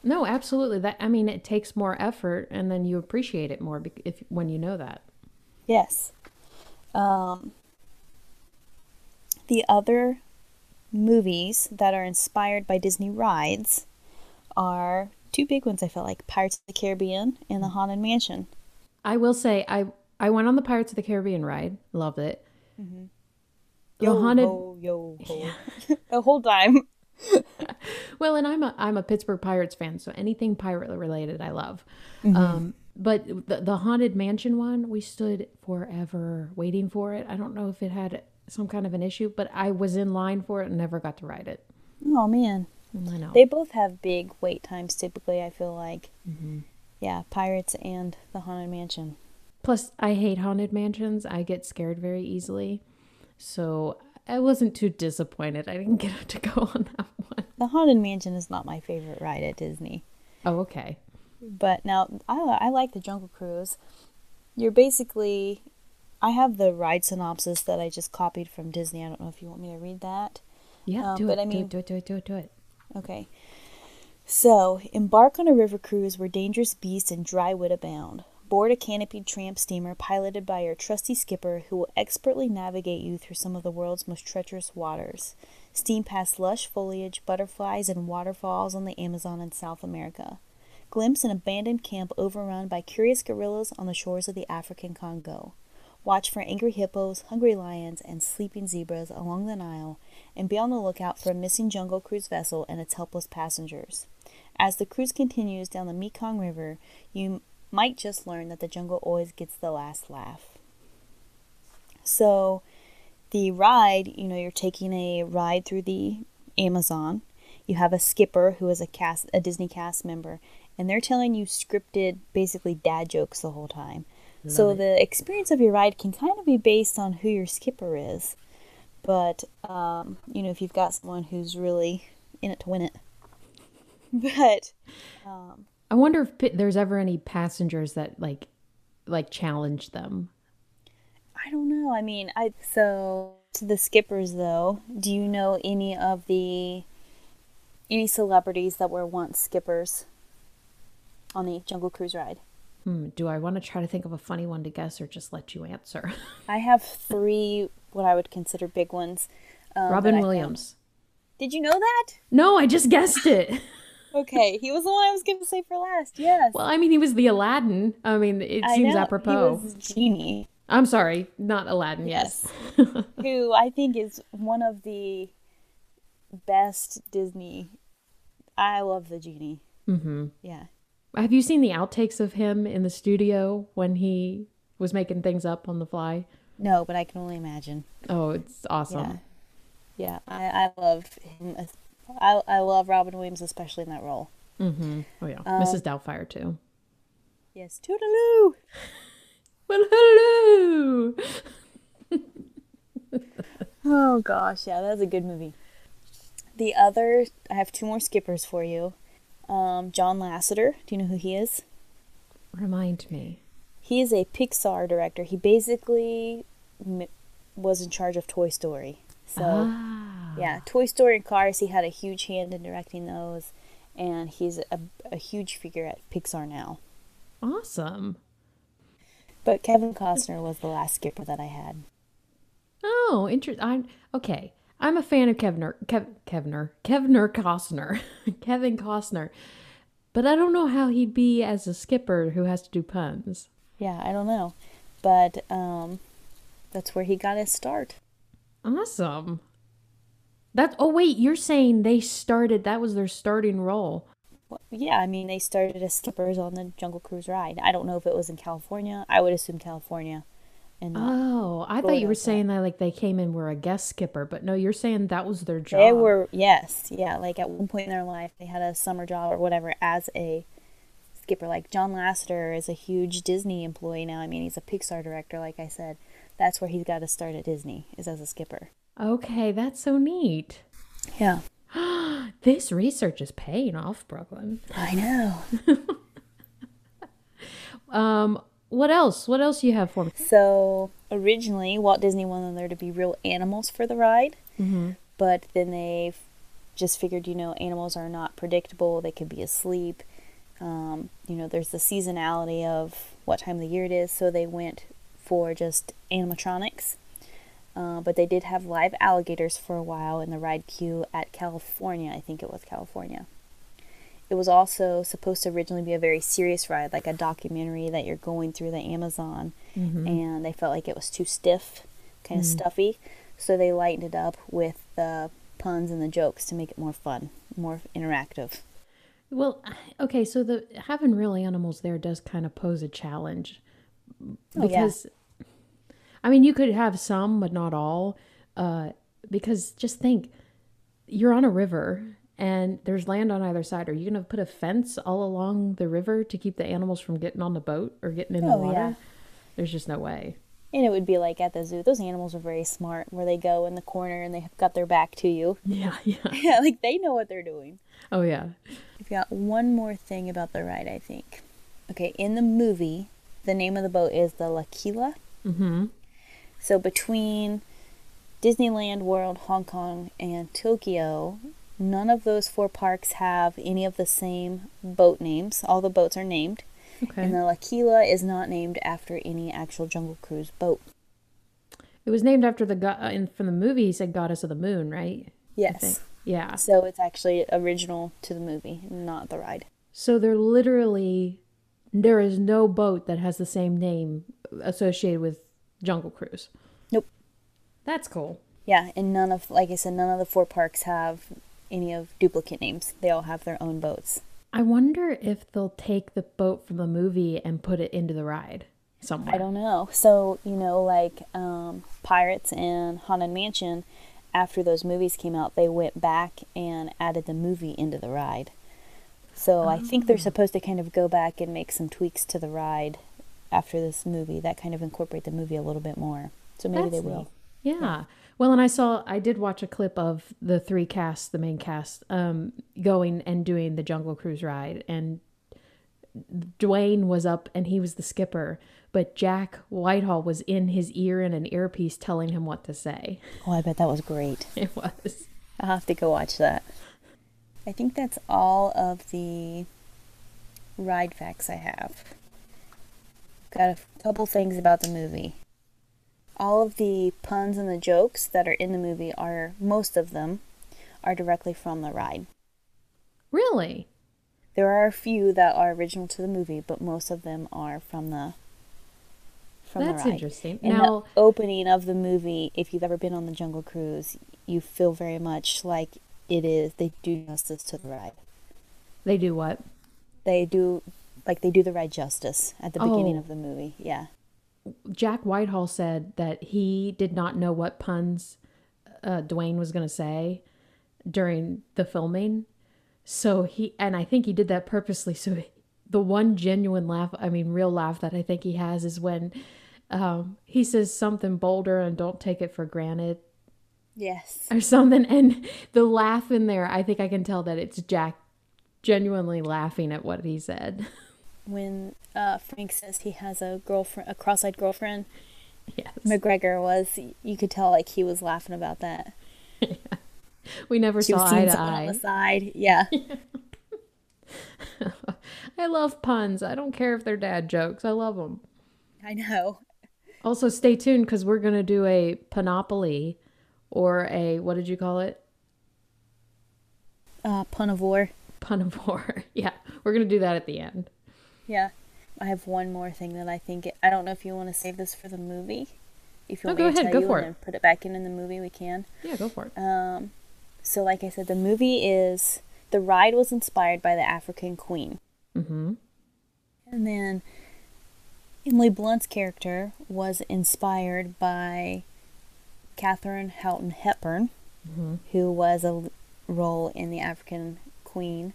[SPEAKER 1] No, absolutely. That I mean, it takes more effort, and then you appreciate it more if when you know that.
[SPEAKER 2] Yes. Um, the other movies that are inspired by Disney rides are two big ones, I felt like Pirates of the Caribbean and The Haunted Mansion.
[SPEAKER 1] I will say, I I went on the Pirates of the Caribbean ride. Loved it. The
[SPEAKER 2] Yo
[SPEAKER 1] haunted.
[SPEAKER 2] ho, yo ho. (laughs) the whole time. (laughs)
[SPEAKER 1] Well, and I'm a I'm a Pittsburgh Pirates fan, so anything pirate related, I love. Um, but the the haunted mansion one, we stood forever waiting for it. I don't know if it had some kind of an issue, but I was in line for it and never got to ride it.
[SPEAKER 2] Oh man.
[SPEAKER 1] I know.
[SPEAKER 2] They both have big wait times typically, I feel like.
[SPEAKER 1] Mm-hmm.
[SPEAKER 2] Yeah, Pirates and The Haunted Mansion.
[SPEAKER 1] Plus, I hate haunted mansions. I get scared very easily. So I wasn't too disappointed. I didn't (laughs) get to go on that one.
[SPEAKER 2] The Haunted Mansion is not my favorite ride at Disney.
[SPEAKER 1] Oh, okay.
[SPEAKER 2] But now, I, I like the Jungle Cruise. You're basically. I have the ride synopsis that I just copied from Disney. I don't know if you want me to read that.
[SPEAKER 1] Yeah,
[SPEAKER 2] Um,
[SPEAKER 1] do, it,
[SPEAKER 2] I mean-
[SPEAKER 1] do it, do it, do it, do it, do it.
[SPEAKER 2] Okay. So, embark on a river cruise where dangerous beasts and dry wit abound. Board a canopied tramp steamer piloted by your trusty skipper who will expertly navigate you through some of the world's most treacherous waters. Steam past lush foliage, butterflies, and waterfalls on the Amazon in South America. Glimpse an abandoned camp overrun by curious gorillas on the shores of the African Congo. Watch for angry hippos, hungry lions, and sleeping zebras along the Nile, and be on the lookout for a missing jungle cruise vessel and its helpless passengers. As the cruise continues down the Mekong River, you might just learn that the jungle always gets the last laugh. So, the ride, you know, you're taking a ride through the Amazon. You have a skipper who is a cast, a Disney cast member, and they're telling you scripted, basically dad jokes the whole time. So
[SPEAKER 1] it.
[SPEAKER 2] the experience of your ride can kind of be based on who your skipper is. But um, you know, if you've got someone who's really in it to win it. (laughs) But um,
[SPEAKER 1] I wonder if there's ever any passengers that like, like challenge them.
[SPEAKER 2] I don't know. I mean, I so to the skippers though. Do you know any of the any celebrities that were once skippers on the Jungle Cruise ride?
[SPEAKER 1] Hmm, do I want to try to think of a funny one to guess or just let you answer? (laughs)
[SPEAKER 2] I have three what I would consider big ones. um,
[SPEAKER 1] Robin Williams.
[SPEAKER 2] Did you know that?
[SPEAKER 1] No, I just guessed it. (laughs)
[SPEAKER 2] Okay, he was the one I was going to say for last. Yes.
[SPEAKER 1] well, I mean, he was the Aladdin. I mean, it
[SPEAKER 2] I
[SPEAKER 1] seems
[SPEAKER 2] know,
[SPEAKER 1] apropos.
[SPEAKER 2] He was Genie.
[SPEAKER 1] I'm sorry, not Aladdin. Yes. (laughs)
[SPEAKER 2] who I think is one of the best Disney. I love the genie.
[SPEAKER 1] Mm-hmm.
[SPEAKER 2] Yeah.
[SPEAKER 1] Have you seen the outtakes of him in the studio when he was making things up on the fly?
[SPEAKER 2] No, but I can only imagine.
[SPEAKER 1] Oh, it's awesome.
[SPEAKER 2] Yeah, I, I love him. I, I love Robin Williams, especially in that role.
[SPEAKER 1] Mm-hmm. Oh yeah,
[SPEAKER 2] Um,
[SPEAKER 1] Mrs. Doubtfire too.
[SPEAKER 2] Yes, toodaloo. (laughs)
[SPEAKER 1] Well, hello. (laughs)
[SPEAKER 2] Oh gosh, yeah, that's a good movie. The other, I have two more skippers for you. Um, John Lasseter. Do you know who he is?
[SPEAKER 1] Remind me.
[SPEAKER 2] He is a Pixar director. He basically m- was in charge of Toy Story. So.
[SPEAKER 1] ah.
[SPEAKER 2] Yeah, Toy Story and Cars, he had a huge hand in directing those, and he's a, a huge figure at Pixar now.
[SPEAKER 1] Awesome.
[SPEAKER 2] But Kevin Costner was the last skipper that I had.
[SPEAKER 1] Oh, interesting. I'm okay. I'm a fan of Kevner, Kev, Kevner, Kevner Costner, (laughs) Kevin Costner, but I don't know how he'd be as a skipper who has to do puns.
[SPEAKER 2] Yeah, I don't know. But um, that's where he got his start.
[SPEAKER 1] Awesome. That. Oh wait, you're saying they started? That was their starting role.
[SPEAKER 2] Well, yeah, I mean, they started as skippers on the Jungle Cruise ride. I don't know if it was in California. I would assume California. And
[SPEAKER 1] Oh, I thought you were
[SPEAKER 2] but-
[SPEAKER 1] saying that like they came in were a guest skipper, but no, you're saying that was their job.
[SPEAKER 2] they were, yes, yeah, like at one point in their life, they had a summer job or whatever as a skipper. Like John Lasseter is a huge Disney employee now. I mean, he's a Pixar director, like I said. That's where he's got to start at Disney, is as a skipper.
[SPEAKER 1] Okay, that's so neat.
[SPEAKER 2] Yeah. (gasps)
[SPEAKER 1] This research is paying off, Brooklyn.
[SPEAKER 2] I know. (laughs)
[SPEAKER 1] Um, what else? What else you have for me?
[SPEAKER 2] So originally, Walt Disney wanted there to be real animals for the ride, but then they just figured, you know, animals are not predictable. They could be asleep. Um, you know, there's the seasonality of what time of the year it is, so they went for just animatronics. Uh, but they did have live alligators for a while in the ride queue at California. I think it was California. It was also supposed to originally be a very serious ride, like a documentary that you're going through the Amazon, mm-hmm. and they felt like it was too stiff, kind of mm. stuffy, so they lightened it up with the puns and the jokes to make it more fun, more interactive.
[SPEAKER 1] Well, uh, okay, so the having real animals there does kind of pose a challenge.
[SPEAKER 2] Oh, yeah.
[SPEAKER 1] because I mean, you could have some but not all. Uh because just think you're on a river and there's land on either side. Are you going to put a fence all along the river to keep the animals from getting on the boat or getting in the
[SPEAKER 2] Oh,
[SPEAKER 1] water?
[SPEAKER 2] yeah.
[SPEAKER 1] There's just no way.
[SPEAKER 2] And it would be like at the zoo. Those animals are very smart, where they go in the corner and they've got their back to you. (laughs)
[SPEAKER 1] Yeah, yeah. (laughs)
[SPEAKER 2] Yeah, like they know what they're doing.
[SPEAKER 1] Oh, yeah.
[SPEAKER 2] We've got one more thing about the ride, I think. Okay, in the movie, the name of the boat is the La Quila.
[SPEAKER 1] Mm-hmm.
[SPEAKER 2] So between Disneyland World, Hong Kong, and Tokyo, none of those four parks have any of the same boat names. All the boats are named.
[SPEAKER 1] Okay.
[SPEAKER 2] And the La Quila is not named after any actual Jungle Cruise boat.
[SPEAKER 1] it was named after the god uh, in from the movie. He said "Goddess of the Moon," right?
[SPEAKER 2] Yes.
[SPEAKER 1] Yeah.
[SPEAKER 2] So it's actually original to the movie, not the ride.
[SPEAKER 1] So they're literally there is no boat that has the same name associated with Jungle Cruise.
[SPEAKER 2] Nope.
[SPEAKER 1] That's cool.
[SPEAKER 2] Yeah, and none of, like I said, none of the four parks have any of duplicate names. They all have their own boats.
[SPEAKER 1] I wonder if they'll take the boat from the movie and put it into the ride somewhere.
[SPEAKER 2] I don't know. So, you know, like um, Pirates and Haunted Mansion, after those movies came out, they went back and added the movie into the ride. So I think they're supposed to kind of go back and make some tweaks to the ride after this movie that kind of incorporate the movie a little bit more. So maybe they will.
[SPEAKER 1] neat. Yeah. Well, and I saw, I did watch a clip of the three casts, the main cast, um, going and doing the Jungle Cruise ride. And Dwayne was up and he was the skipper, but Jack Whitehall was in his ear in an earpiece telling him what to say.
[SPEAKER 2] Oh, I bet that was great. (laughs)
[SPEAKER 1] It was.
[SPEAKER 2] I'll have to go watch that. I think that's all of the ride facts I have. Got a couple things about the movie. All of the puns and the jokes that are in the movie are, most of them, are directly from the ride.
[SPEAKER 1] Really?
[SPEAKER 2] There are a few that are original to the movie, but most of them are from the from
[SPEAKER 1] That's
[SPEAKER 2] the ride.
[SPEAKER 1] That's interesting.
[SPEAKER 2] And
[SPEAKER 1] Now-
[SPEAKER 2] the opening of the movie, if you've ever been on the Jungle Cruise, you feel very much like it is. They do justice to the ride.
[SPEAKER 1] They do what?
[SPEAKER 2] They do like they do the ride justice at the beginning
[SPEAKER 1] Oh.
[SPEAKER 2] of the movie. Yeah.
[SPEAKER 1] Jack Whitehall said that he did not know what puns uh, Dwayne was going to say during the filming. So he, and I think he did that purposely. So the one genuine laugh, I mean, real laugh that I think he has is when um, he says something bolder and don't take it for granted
[SPEAKER 2] Yes.
[SPEAKER 1] or something. And the laugh in there, I think I can tell that it's Jack genuinely laughing at what he said. (laughs)
[SPEAKER 2] When uh, Frank says he has a girlfriend, a cross-eyed girlfriend,
[SPEAKER 1] yes.
[SPEAKER 2] MacGregor was. You could tell like he was laughing about that. (laughs)
[SPEAKER 1] We never
[SPEAKER 2] She
[SPEAKER 1] saw eye to
[SPEAKER 2] someone on
[SPEAKER 1] eye.
[SPEAKER 2] the side. Yeah. (laughs)
[SPEAKER 1] I love puns. I don't care if they're dad jokes. I love them.
[SPEAKER 2] I know.
[SPEAKER 1] Also, stay tuned because we're going to do a panoply, or a, what did you call it?
[SPEAKER 2] Uh, of
[SPEAKER 1] war. (laughs) yeah, we're going to do that at the end.
[SPEAKER 2] Yeah. I have one more thing that I think. I don't know if you want to save this for the movie. If you
[SPEAKER 1] No,
[SPEAKER 2] want
[SPEAKER 1] go
[SPEAKER 2] me to
[SPEAKER 1] ahead,
[SPEAKER 2] tell
[SPEAKER 1] go
[SPEAKER 2] you
[SPEAKER 1] for
[SPEAKER 2] and
[SPEAKER 1] it.
[SPEAKER 2] put it back in in the movie, we can.
[SPEAKER 1] Yeah, go for it.
[SPEAKER 2] Um, so, like I said, the movie is the ride was inspired by the African Queen,
[SPEAKER 1] mm-hmm.
[SPEAKER 2] and then Emily Blunt's character was inspired by Katharine Houghton Hepburn,
[SPEAKER 1] Mm-hmm.
[SPEAKER 2] who was a role in the African Queen.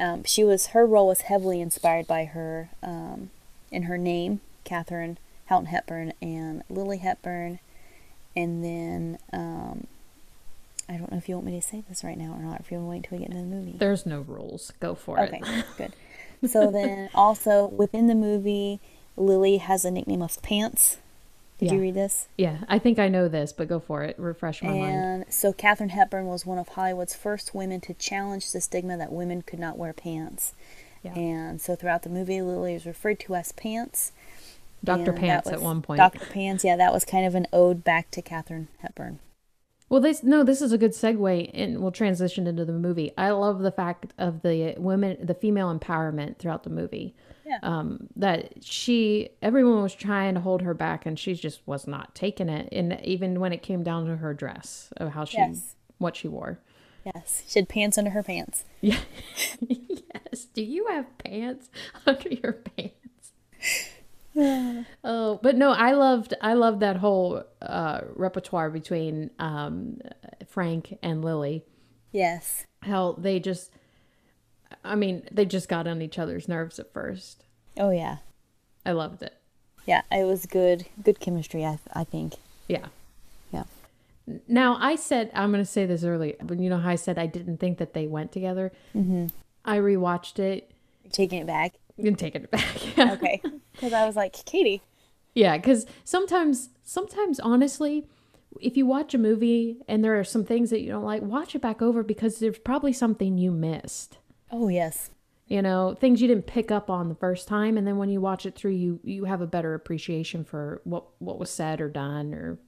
[SPEAKER 2] Um, she was her role was heavily inspired by her um, in her name, Katharine Houghton Hepburn and Lily Hepburn, and then um, I don't know if you want me to say this right now or not. If you want to wait until we get into the movie.
[SPEAKER 1] There's no rules. Go for
[SPEAKER 2] Okay,
[SPEAKER 1] it.
[SPEAKER 2] Okay, good. So then, also within the movie, Lily has a nickname of Pants. Did you read this?
[SPEAKER 1] Yeah, I think I know this, but go for it. Refresh my mind.
[SPEAKER 2] And so Katharine Hepburn was one of Hollywood's first women to challenge the stigma that women could not wear pants.
[SPEAKER 1] Yeah.
[SPEAKER 2] And so throughout the movie, Lily is referred to as Pants.
[SPEAKER 1] Dr.
[SPEAKER 2] and
[SPEAKER 1] Pants at one point.
[SPEAKER 2] Dr. Pants, yeah, that was kind of an ode back to Katharine Hepburn.
[SPEAKER 1] Well, this no, this is a good segue, and we'll transition into the movie. I love the fact of the women, the female empowerment throughout the movie.
[SPEAKER 2] Yeah.
[SPEAKER 1] Um, that she, everyone was trying to hold her back, and she just was not taking it. And even when it came down to her dress, of how she,
[SPEAKER 2] Yes.
[SPEAKER 1] what she wore.
[SPEAKER 2] Yes, she had pants under her pants.
[SPEAKER 1] Yeah. (laughs) yes. Do you have pants (laughs) under your pants? (laughs) oh, but no, I loved I loved that whole uh, repertoire between um, Frank and Lily.
[SPEAKER 2] Yes.
[SPEAKER 1] How they just, I mean, they just got on each other's nerves at first.
[SPEAKER 2] Oh yeah.
[SPEAKER 1] I loved it.
[SPEAKER 2] Yeah, it was good. Good chemistry. I I think.
[SPEAKER 1] Yeah.
[SPEAKER 2] Yeah.
[SPEAKER 1] Now I said I'm going to say this early, but you know how I said I didn't think that they went together. Mm-hmm. I rewatched it
[SPEAKER 2] taking it back.
[SPEAKER 1] And taking it back. Yeah. (laughs)
[SPEAKER 2] Okay. Because I was like, Katie.
[SPEAKER 1] Yeah, because sometimes, sometimes honestly, if you watch a movie and there are some things that you don't like, watch it back over because there's probably something you missed.
[SPEAKER 2] Oh yes.
[SPEAKER 1] You know, things you didn't pick up on the first time, and then when you watch it through, you you have a better appreciation for what what was said or done or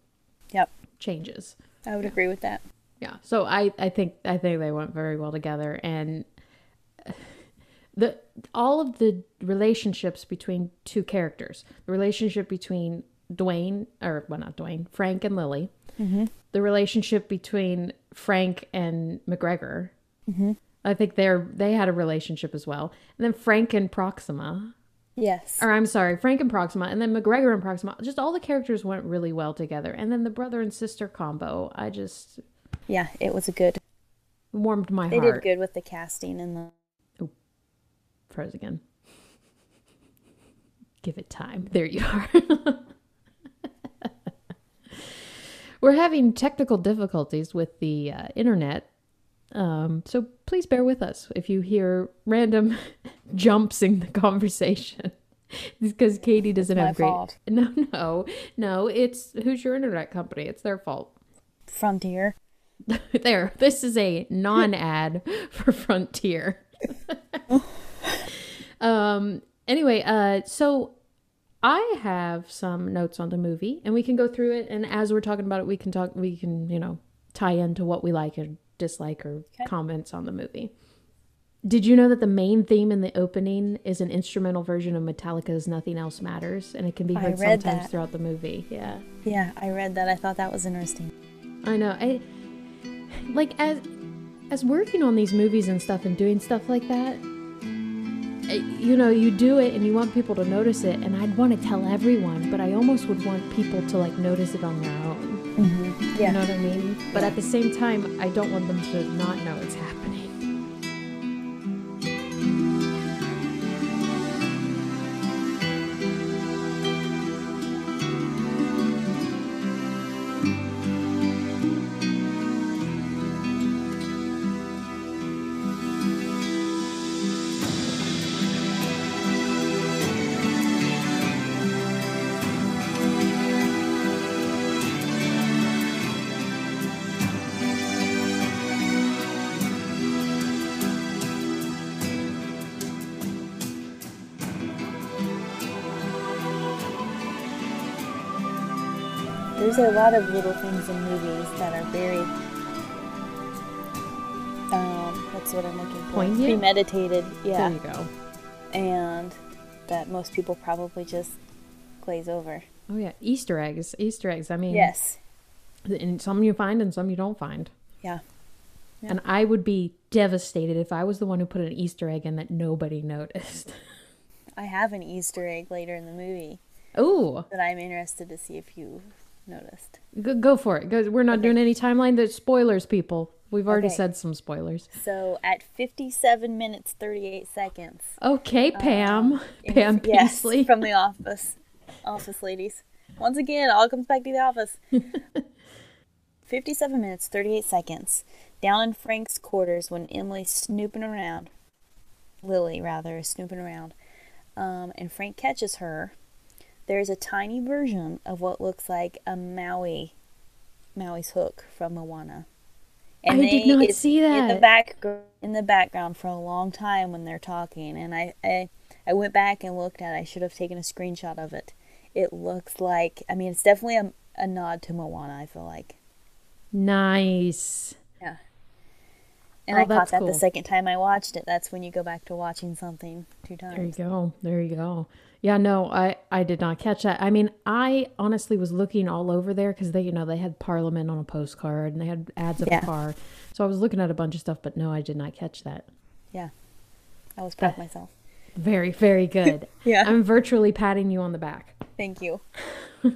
[SPEAKER 2] Yep.
[SPEAKER 1] changes.
[SPEAKER 2] I would agree with that.
[SPEAKER 1] Yeah. So I I think I think they went very well together, and the all of the relationships between two characters, the relationship between Dwayne or well not Dwayne, Frank and Lily, mm-hmm. the relationship between Frank and MacGregor. Mm-hmm. I think they're they had a relationship as well, and then Frank and Proxima.
[SPEAKER 2] Yes.
[SPEAKER 1] Or I'm sorry, Frank and Proxima, and then MacGregor and Proxima. Just all the characters went really well together, and then the brother and sister combo. I just
[SPEAKER 2] Yeah, it was a good.
[SPEAKER 1] warmed my
[SPEAKER 2] They
[SPEAKER 1] heart.
[SPEAKER 2] They did good with the casting and the.
[SPEAKER 1] Froze again. Give it time. There you are. (laughs) We're having technical difficulties with the uh, internet. Um, so please bear with us if you hear random (laughs) jumps in the conversation. It's because Katie doesn't have great.
[SPEAKER 2] fault. (laughs)
[SPEAKER 1] No, no, no. It's who's your internet company? It's their fault.
[SPEAKER 2] Frontier.
[SPEAKER 1] there. This is a non-ad for Frontier. Um. Anyway, uh, so I have some notes on the movie, and we can go through it. And as we're talking about it, we can talk. We can, you know, tie into what we like or dislike or comments on the movie. Did you know that the main theme in the opening is an instrumental version of Metallica's "Nothing Else Matters," and it can be heard sometimes
[SPEAKER 2] that.
[SPEAKER 1] throughout the movie? Yeah.
[SPEAKER 2] Yeah, I read that. I thought that was interesting.
[SPEAKER 1] I know. I like as as working on these movies and stuff and doing stuff like that. Eh, You know, you do it and you want people to notice it, and I'd want to tell everyone, but I almost would want people to like notice it on their own.
[SPEAKER 2] Yeah.
[SPEAKER 1] You know what I mean? But at the same time, I don't want them to not know it's happening.
[SPEAKER 2] There's a lot of little things in movies that are very. Um, what's what I'm looking for?
[SPEAKER 1] Poignant?
[SPEAKER 2] Premeditated. Yeah.
[SPEAKER 1] There you go.
[SPEAKER 2] and that most people probably just glaze over.
[SPEAKER 1] Oh yeah, Easter eggs. Easter eggs. I mean,
[SPEAKER 2] Yes.
[SPEAKER 1] and some you find and some you don't find.
[SPEAKER 2] Yeah. Yeah.
[SPEAKER 1] And I would be devastated if I was the one who put an Easter egg in that nobody noticed.
[SPEAKER 2] I have an Easter egg later in the movie
[SPEAKER 1] Oh,
[SPEAKER 2] that I'm interested to see if you noticed.
[SPEAKER 1] go, go for it. Go, we're not
[SPEAKER 2] Okay.
[SPEAKER 1] doing any timeline. There's spoilers, people. We've already
[SPEAKER 2] Okay.
[SPEAKER 1] said some spoilers.
[SPEAKER 2] So at 57 minutes 38 seconds.
[SPEAKER 1] Okay, Pam. (laughs)
[SPEAKER 2] in-
[SPEAKER 1] Pam
[SPEAKER 2] yes,
[SPEAKER 1] Beesly.
[SPEAKER 2] from the office. Office ladies. Once again, all comes back to the office. (laughs) 57 minutes 38 seconds. Down in Frank's quarters when Emily's snooping around. Lily, rather, is snooping around. Um, and Frank catches her. There's a tiny version of what looks like a Maui, Maui's hook from Moana.
[SPEAKER 1] And I did not see
[SPEAKER 2] in the
[SPEAKER 1] that.
[SPEAKER 2] back in the background for a long time when they're talking, and I, I I went back and looked at. it. I should have taken a screenshot of it. It looks like I mean it's definitely a, a nod to Moana. I feel like,
[SPEAKER 1] Nice.
[SPEAKER 2] yeah. And
[SPEAKER 1] Oh,
[SPEAKER 2] I caught that
[SPEAKER 1] cool.
[SPEAKER 2] the second time I watched it. That's when you go back to watching something two times.
[SPEAKER 1] There you go. There you go. Yeah, no, I I did not catch that. I mean, I honestly was looking all over there because they, you know, they had Parliament on a postcard and they had ads of
[SPEAKER 2] Yeah.
[SPEAKER 1] a car. So I was looking at a bunch of stuff, but no, I did not catch that.
[SPEAKER 2] Yeah, I was proud of myself.
[SPEAKER 1] Very, very good. (laughs)
[SPEAKER 2] Yeah.
[SPEAKER 1] I'm virtually patting you on the back.
[SPEAKER 2] Thank you. (laughs)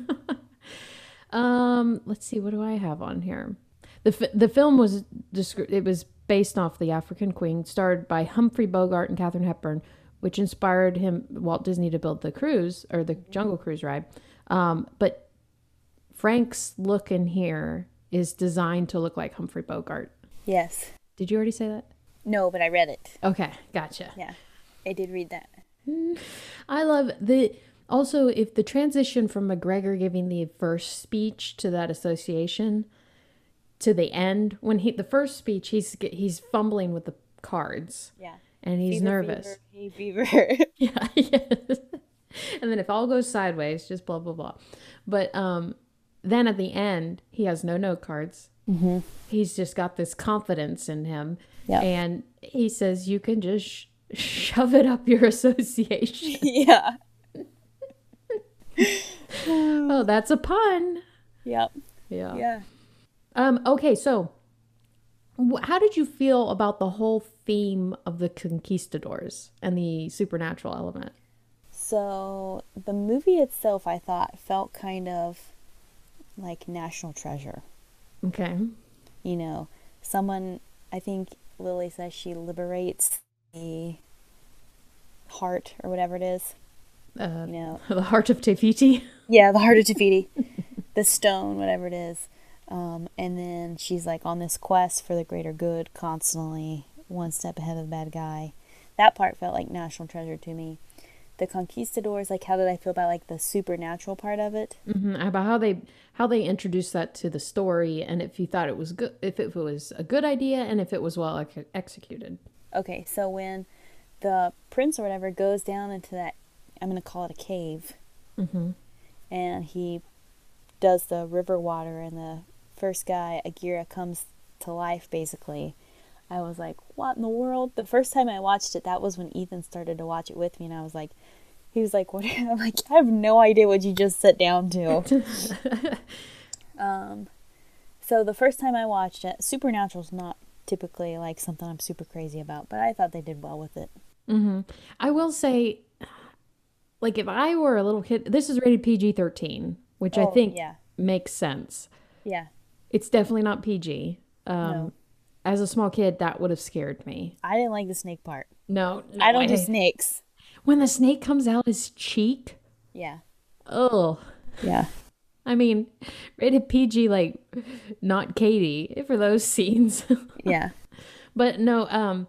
[SPEAKER 1] Um, let's see, what do I have on here? The fi- the film was descri- it was based off The African Queen, starred by Humphrey Bogart and Katharine Hepburn, which inspired him Walt Disney to build the cruise or the Jungle Cruise ride. Um, but Frank's look in here is designed to look like Humphrey Bogart.
[SPEAKER 2] Yes.
[SPEAKER 1] Did you already say that?
[SPEAKER 2] No, but I read it.
[SPEAKER 1] Okay, gotcha.
[SPEAKER 2] Yeah. I did read that. (laughs)
[SPEAKER 1] I love the also if the transition from MacGregor giving the first speech to that association to the end when he the first speech he's he's fumbling with the cards
[SPEAKER 2] Yeah.
[SPEAKER 1] And he's
[SPEAKER 2] Fever,
[SPEAKER 1] nervous. (laughs)
[SPEAKER 2] Fever, hey, (laughs) fever.
[SPEAKER 1] Yeah, (laughs) yes. And then if all goes sideways, just blah blah blah. But um, then at the end, he has no note cards. Mm-hmm. He's just got this confidence in him,
[SPEAKER 2] Yeah.
[SPEAKER 1] and he says, "You can just sh- shove it up your association."
[SPEAKER 2] yeah.
[SPEAKER 1] oh, that's a pun.
[SPEAKER 2] Yep.
[SPEAKER 1] Yeah.
[SPEAKER 2] Yeah.
[SPEAKER 1] Um. Okay. So, how did you feel about the whole theme of the conquistadors and the supernatural element?
[SPEAKER 2] So the movie itself, I thought, felt kind of like National Treasure.
[SPEAKER 1] Okay.
[SPEAKER 2] You know, someone, I think Lily says she liberates the heart or whatever it is.
[SPEAKER 1] Uh,
[SPEAKER 2] You know, (laughs)
[SPEAKER 1] the heart of Te Fiti.
[SPEAKER 2] yeah, the heart of Te Fiti, (laughs) the stone, whatever it is. Um, and then she's like on this quest for the greater good, constantly one step ahead of the bad guy. That part felt like National Treasure to me. The conquistadors, like, how did I feel about like the supernatural part of it?
[SPEAKER 1] hmm About how they how they introduced that to the story, and if you thought it was good, if it was a good idea, and if it was well ex- executed.
[SPEAKER 2] Okay, so when the prince or whatever goes down into that, I'm going to call it a cave,
[SPEAKER 1] Mm-hmm.
[SPEAKER 2] and he does the river water, and the first guy, Aguirre, comes to life basically. I was like, what in the world? The first time I watched it, that was when Ethan started to watch it with me, and I was like, he was like, what? (laughs) I'm like, I have no idea what you just sat down to. (laughs) um, so the first time I watched it, Supernatural's not typically like something I'm super crazy about, but I thought they did well with it.
[SPEAKER 1] Mm-hmm. I will say, like, if I were a little kid, this is rated PG thirteen, which I
[SPEAKER 2] Oh,
[SPEAKER 1] think
[SPEAKER 2] yeah.
[SPEAKER 1] makes sense.
[SPEAKER 2] Yeah.
[SPEAKER 1] It's definitely not PG. Um,
[SPEAKER 2] No.
[SPEAKER 1] As a small kid, that would have scared me.
[SPEAKER 2] I didn't like the snake part.
[SPEAKER 1] No, no
[SPEAKER 2] I don't do snakes.
[SPEAKER 1] When the snake comes out his cheek,
[SPEAKER 2] Yeah.
[SPEAKER 1] oh,
[SPEAKER 2] Yeah.
[SPEAKER 1] I mean, rated PG, like, not Katie for those (laughs) scenes.
[SPEAKER 2] Yeah.
[SPEAKER 1] But no, um,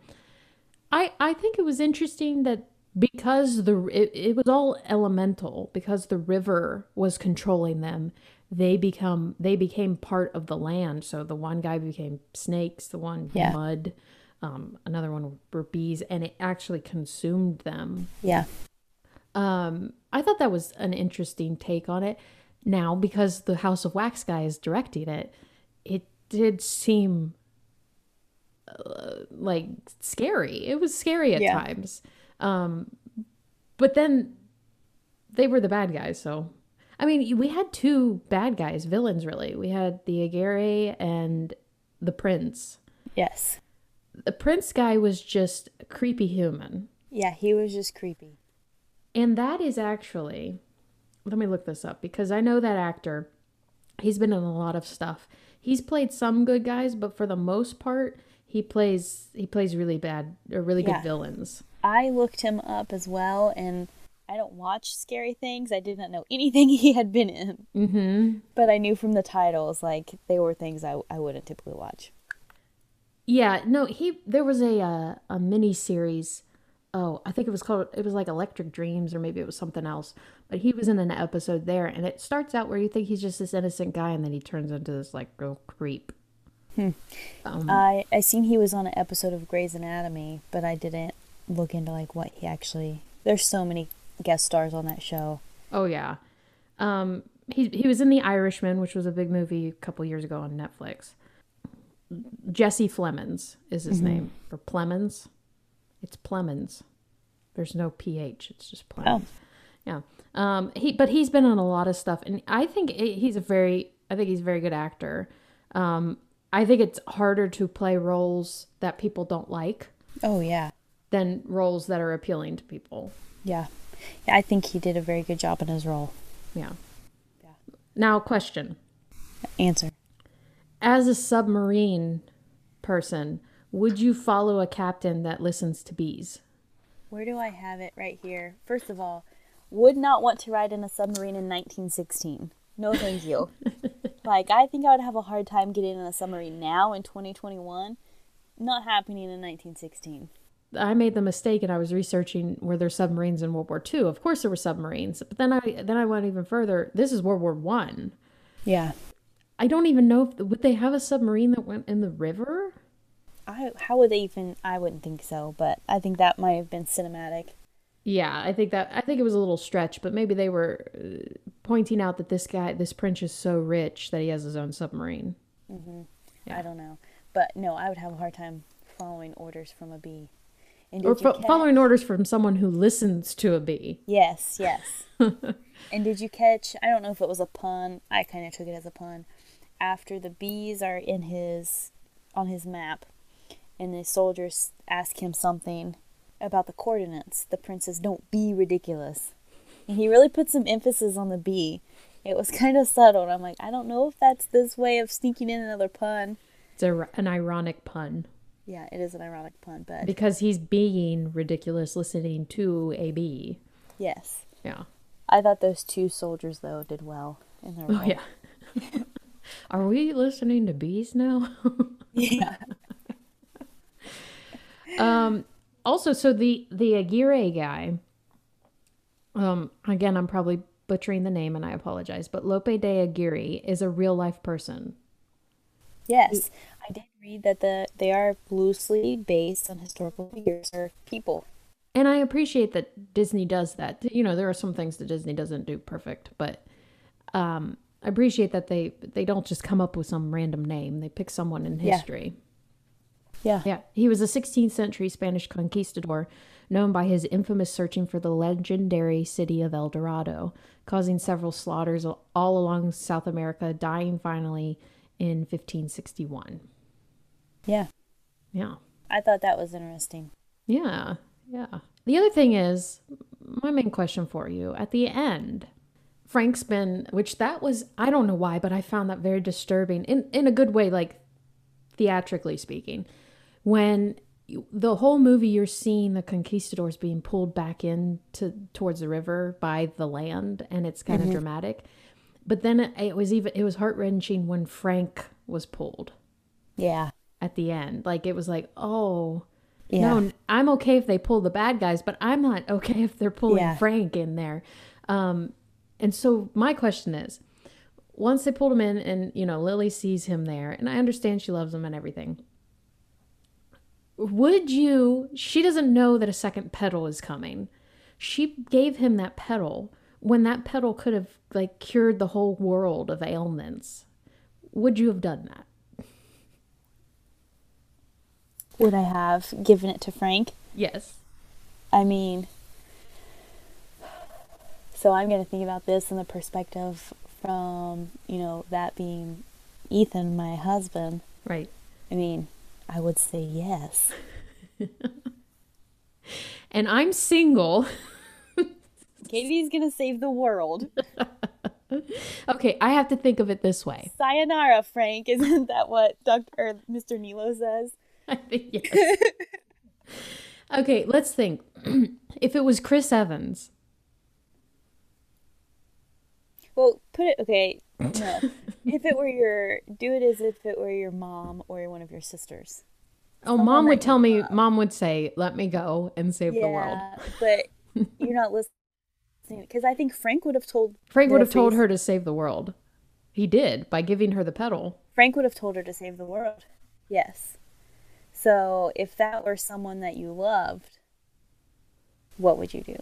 [SPEAKER 1] I I think it was interesting that because the it, it was all elemental because the river was controlling them, they become they became part of the land. So the one guy became snakes, the one
[SPEAKER 2] Yeah.
[SPEAKER 1] mud, um, another one were bees, and it actually consumed them.
[SPEAKER 2] Yeah.
[SPEAKER 1] Um, I thought that was an interesting take on it. Now, because the House of Wax guy is directing it, it did seem uh, like scary. It was scary at
[SPEAKER 2] Yeah.
[SPEAKER 1] times. Um, but then they were the bad guys, so I mean, we had two bad guys, villains really. We had the Aguirre and the Prince.
[SPEAKER 2] Yes.
[SPEAKER 1] The Prince guy was just a creepy human.
[SPEAKER 2] Yeah, he was just creepy.
[SPEAKER 1] And that is actually, let me look this up because I know that actor. He's been in a lot of stuff. He's played some good guys, but for the most part, he plays he plays really bad or really
[SPEAKER 2] Yeah.
[SPEAKER 1] good villains.
[SPEAKER 2] I looked him up as well, and I don't watch scary things. I did not know anything (laughs) he had been in,
[SPEAKER 1] Mm-hmm.
[SPEAKER 2] but I knew from the titles like they were things I, I wouldn't typically watch.
[SPEAKER 1] Yeah, no, he there was a uh, a mini series. Oh, I think it was called it was like Electric Dreams or maybe it was something else. But he was in an episode there and it starts out where you think he's just this innocent guy and then he turns into this like real creep. Um,
[SPEAKER 2] I I seen he was on an episode of Grey's Anatomy, but I didn't look into like what he actually. There's so many guest stars on that show.
[SPEAKER 1] Oh yeah. Um he he was in The Irishman, which was a big movie a couple years ago on Netflix. Jesse Plemons is his name. Or Plemons. It's Plemons. There's no PH. It's just Plemons.
[SPEAKER 2] Oh.
[SPEAKER 1] Yeah. Um he but he's been on a lot of stuff and I think he's a very I think he's a very good actor. Um I think it's harder to play roles that people don't like
[SPEAKER 2] Oh yeah,
[SPEAKER 1] than roles that are appealing to people.
[SPEAKER 2] yeah, yeah. I think he did a very good job in his role.
[SPEAKER 1] Yeah.
[SPEAKER 2] Yeah.
[SPEAKER 1] Now question.
[SPEAKER 2] Answer.
[SPEAKER 1] as a submarine person, Would you follow a captain that listens to bees?
[SPEAKER 2] Where do I have it right here? First of all, would not want to ride in a submarine in 1916. No, thank you. (laughs) like, I think I would have a hard time getting in a submarine now in 2021. Not happening in 1916.
[SPEAKER 1] I made the mistake and I was researching were there submarines in World War II. Of course there were submarines, but then I then I went even further. This is World War One.
[SPEAKER 2] Yeah.
[SPEAKER 1] I don't even know if would they have a submarine that went in the river.
[SPEAKER 2] I how would they even? I wouldn't think so, but I think that might have been cinematic.
[SPEAKER 1] Yeah, I think that I think it was a little stretch, but maybe they were uh, pointing out that this guy, this prince, is so rich that he has his own submarine. Yeah.
[SPEAKER 2] I don't know, but no, I would have a hard time following orders from a bee. And
[SPEAKER 1] Or fo- following orders from someone who listens to a bee.
[SPEAKER 2] Yes, yes. (laughs) and did you catch? I don't know if it was a pun. I kind of took it as a pun. After the bees are in his on his map, and the soldiers ask him something about the coordinates, the prince says, "Don't be ridiculous." And he really put some emphasis on the bee. It was kind of subtle, and I'm like, I don't know if that's this way of sneaking in another pun.
[SPEAKER 1] It's a, an ironic pun
[SPEAKER 2] Yeah, it is an ironic pun, but
[SPEAKER 1] because he's being ridiculous listening to a bee.
[SPEAKER 2] yes,
[SPEAKER 1] Yeah.
[SPEAKER 2] I thought those two soldiers though did well in their role.
[SPEAKER 1] Oh yeah. (laughs) Are we listening to bees now? (laughs)
[SPEAKER 2] yeah.
[SPEAKER 1] um also so the the Aguirre guy um again I'm probably butchering the name and I apologize, but Lope de Aguirre is a real life person.
[SPEAKER 2] Yes, That the they are loosely based on historical figures or people.
[SPEAKER 1] And I appreciate that Disney does that. You know, there are some things that Disney doesn't do perfect, but um, I appreciate that they they don't just come up with some random name. They pick someone in
[SPEAKER 2] Yeah.
[SPEAKER 1] history.
[SPEAKER 2] Yeah.
[SPEAKER 1] Yeah, he was a 16th century Spanish conquistador known by his infamous searching for the legendary city of El Dorado, causing several slaughters all along South America, dying finally in 1561.
[SPEAKER 2] Yeah.
[SPEAKER 1] Yeah.
[SPEAKER 2] I thought that was interesting.
[SPEAKER 1] Yeah, yeah. The other thing is, my main question for you at the end, Frank's been, which that was, I don't know why, but I found that very disturbing in, in a good way, like theatrically speaking. When you, the whole movie you're seeing the conquistadors being pulled back in to towards the river by the land, and it's kind of mm-hmm. dramatic. But then it, it was even, it was heart wrenching when Frank was pulled
[SPEAKER 2] Yeah.
[SPEAKER 1] At the end. Like it was like, oh,
[SPEAKER 2] Yeah.
[SPEAKER 1] no, I'm okay if they pull the bad guys, but I'm not (laughs) okay if they're pulling
[SPEAKER 2] Yeah.
[SPEAKER 1] Frank in there. Um, and so my question is, once they pulled him in, and you know Lily sees him there, and I understand she loves him and everything. Would you? She doesn't know that a second pedal is coming. She gave him that pedal when that pedal could have like cured the whole world of ailments. Would you have done that?
[SPEAKER 2] Would I have given it to Frank?
[SPEAKER 1] Yes.
[SPEAKER 2] I mean, so I'm going to think about this in the perspective from, you know, that being Ethan, my husband.
[SPEAKER 1] Right.
[SPEAKER 2] I mean, I would say yes. (laughs)
[SPEAKER 1] And I'm single. (laughs)
[SPEAKER 2] Katie's going to save the world. (laughs)
[SPEAKER 1] Okay, I have to think of it this way.
[SPEAKER 2] Sayonara, Frank. Isn't that what Dr. or Mr. Nilo says?
[SPEAKER 1] I (laughs) think yes. okay, let's think. (clears throat) if it was Chris Evans,
[SPEAKER 2] Well, put it okay. No, if it were your, do it as if it were your mom or one of your sisters.
[SPEAKER 1] oh, mom would tell me, mom would say, "Let me go and save the world."
[SPEAKER 2] but you're not listening because I think Frank would have told
[SPEAKER 1] Frank would have told her to save the world. He did by giving her the pedal.
[SPEAKER 2] Frank would have told her to save the world. Yes. So if that were someone that you loved, what would you do?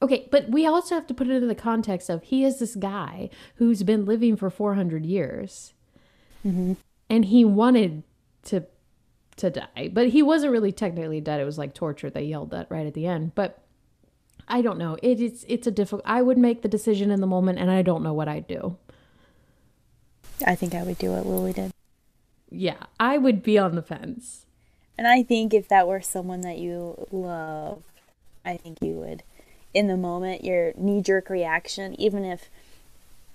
[SPEAKER 1] Okay, but we also have to put it in the context of he is this guy who's been living for 400 years. Mm-hmm. And he wanted to to die, but he wasn't really technically dead. It was like torture. They yelled that right at the end. But I don't know. It is it's a difficult I would make the decision in the moment and I don't know what I'd do.
[SPEAKER 2] I think I would do what Lily did.
[SPEAKER 1] Yeah, I would be on the fence.
[SPEAKER 2] And I think if that were someone that you loved, I think you would. In the moment, your knee jerk reaction, even if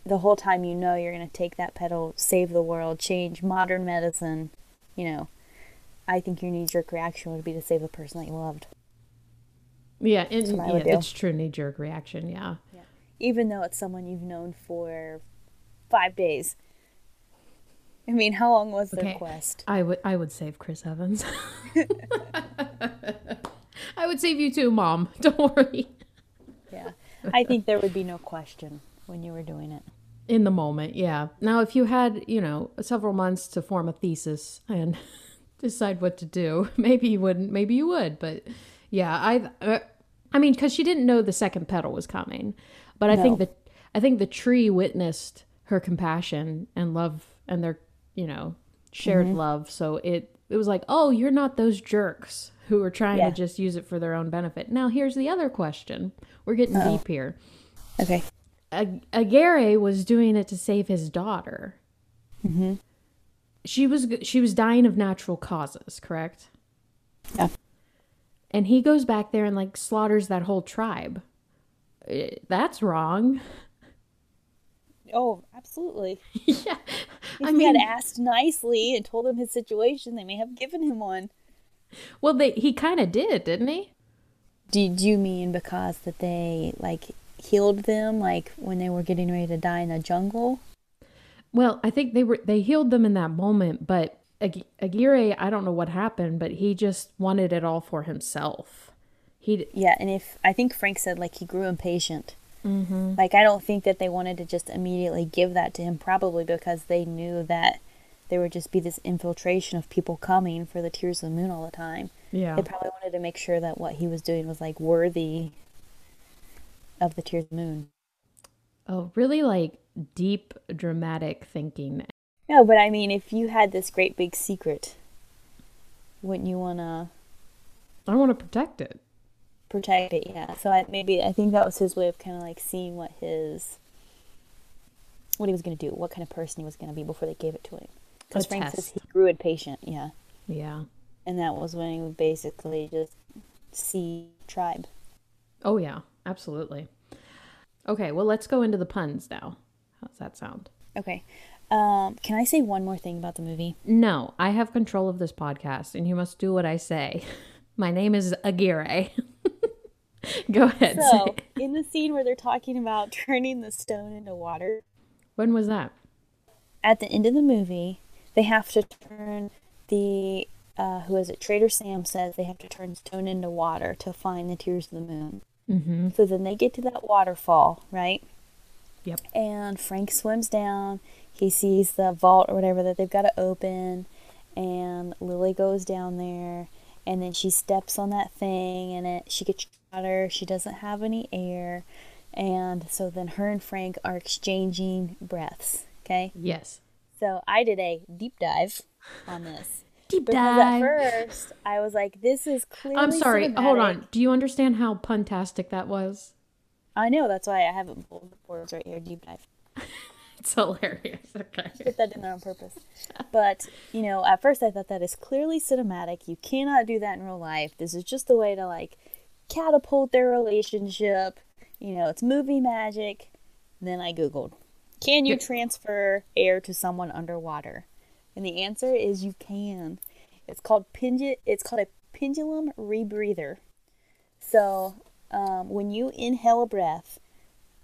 [SPEAKER 2] the whole time you know you're going to take that pedal, save the world, change modern medicine, you know, I think your knee jerk reaction would be to save the person that you loved.
[SPEAKER 1] Yeah, and, yeah it's true knee jerk reaction. Yeah.
[SPEAKER 2] Even though it's someone you've known for five days. I mean, how long was their
[SPEAKER 1] Okay.
[SPEAKER 2] quest?
[SPEAKER 1] I would I would save Chris Evans. (laughs) I would save you too, Mom. (laughs) Don't worry.
[SPEAKER 2] Yeah. I think there would be no question when you were doing it.
[SPEAKER 1] In the moment, yeah. Now, if you had, you know, several months to form a thesis and (laughs) decide what to do, maybe you wouldn't. Maybe you would. But yeah, I, uh, I mean, because she didn't know the second petal was coming. But I think
[SPEAKER 2] No.
[SPEAKER 1] that I think the tree witnessed her compassion and love and their, you know, shared
[SPEAKER 2] Mm-hmm.
[SPEAKER 1] love. So it it was like, oh, you're not those jerks who are trying
[SPEAKER 2] Yeah.
[SPEAKER 1] to just use it for their own benefit. Now, here's the other question. We're getting deep here.
[SPEAKER 2] Okay.
[SPEAKER 1] Ag- Aguirre was doing it to save his daughter.
[SPEAKER 2] Mm-hmm.
[SPEAKER 1] She was she was dying of natural causes, correct?
[SPEAKER 2] Yeah.
[SPEAKER 1] And he goes back there and like slaughters that whole tribe. Eh, That's wrong.
[SPEAKER 2] Oh, absolutely. (laughs)
[SPEAKER 1] yeah.
[SPEAKER 2] If
[SPEAKER 1] I
[SPEAKER 2] he
[SPEAKER 1] mean,
[SPEAKER 2] had asked nicely and told him his situation, they may have given him one.
[SPEAKER 1] well, they he kind of did, didn't he?
[SPEAKER 2] Did you mean because that they like healed them, like when they were getting ready to die in the jungle?
[SPEAKER 1] Well, I think they were they healed them in that moment, but Ag- Aguirre, I don't know what happened, but he just wanted it all for himself. He
[SPEAKER 2] Yeah, and if I think Frank said like he grew impatient. Mm-hmm. Like I don't think that they wanted to just immediately give that to him, probably because they knew that there would just be this infiltration of people coming for the Tears of the Moon all the time.
[SPEAKER 1] yeah.
[SPEAKER 2] They probably wanted to make sure that what he was doing was like worthy of the Tears of the Moon.
[SPEAKER 1] Oh, really like deep dramatic thinking.
[SPEAKER 2] No, but I mean, if you had this great big secret, wouldn't you want to
[SPEAKER 1] I want to protect it.
[SPEAKER 2] Protect it? Yeah. So I, maybe I think that was his way of kind of like seeing what his what he was going to do, what kind of person he was going to be before they gave it to him. Because Frank says he grew impatient, yeah,
[SPEAKER 1] Yeah.
[SPEAKER 2] and that was when he would basically just see tribe.
[SPEAKER 1] Oh yeah, absolutely. Okay, well let's go into the puns now. How's that sound?
[SPEAKER 2] Okay. Um, can I say one more thing about the movie?
[SPEAKER 1] No, I have control of this podcast and you must do what I say. (laughs) My name is Aguirre. (laughs) (laughs) go ahead.
[SPEAKER 2] So, in the scene where they're talking about (laughs) turning the stone into water,
[SPEAKER 1] When was that?
[SPEAKER 2] at the end of the movie, they have to turn the uh, who is it? Trader Sam says they have to turn stone into water to find the tears of the moon.
[SPEAKER 1] Mm-hmm.
[SPEAKER 2] So then they get to that waterfall, right?
[SPEAKER 1] Yep.
[SPEAKER 2] And Frank swims down. He sees the vault or whatever that they've got to open, and Lily goes down there, and then she steps on that thing, and it she gets water. She doesn't have any air, and so then her and Frank are exchanging breaths. Okay.
[SPEAKER 1] Yes.
[SPEAKER 2] So I did a deep dive on this.
[SPEAKER 1] Deep
[SPEAKER 2] Because at
[SPEAKER 1] dive.
[SPEAKER 2] first I was like, this is clearly.
[SPEAKER 1] I'm sorry. Hold on. Do you understand how puntastic that was?
[SPEAKER 2] I know, that's why I have it bold words right here, deep dive. (laughs)
[SPEAKER 1] It's hilarious. Okay.
[SPEAKER 2] Put that in there on purpose. But, you know, at first I thought that is clearly cinematic. You cannot do that in real life. This is just a way to like catapult their relationship. You know, it's movie magic. Then I Googled, can you transfer air to someone underwater? And the answer is you can. It's called pendu- it's called a pendulum rebreather. So um, when you inhale a breath,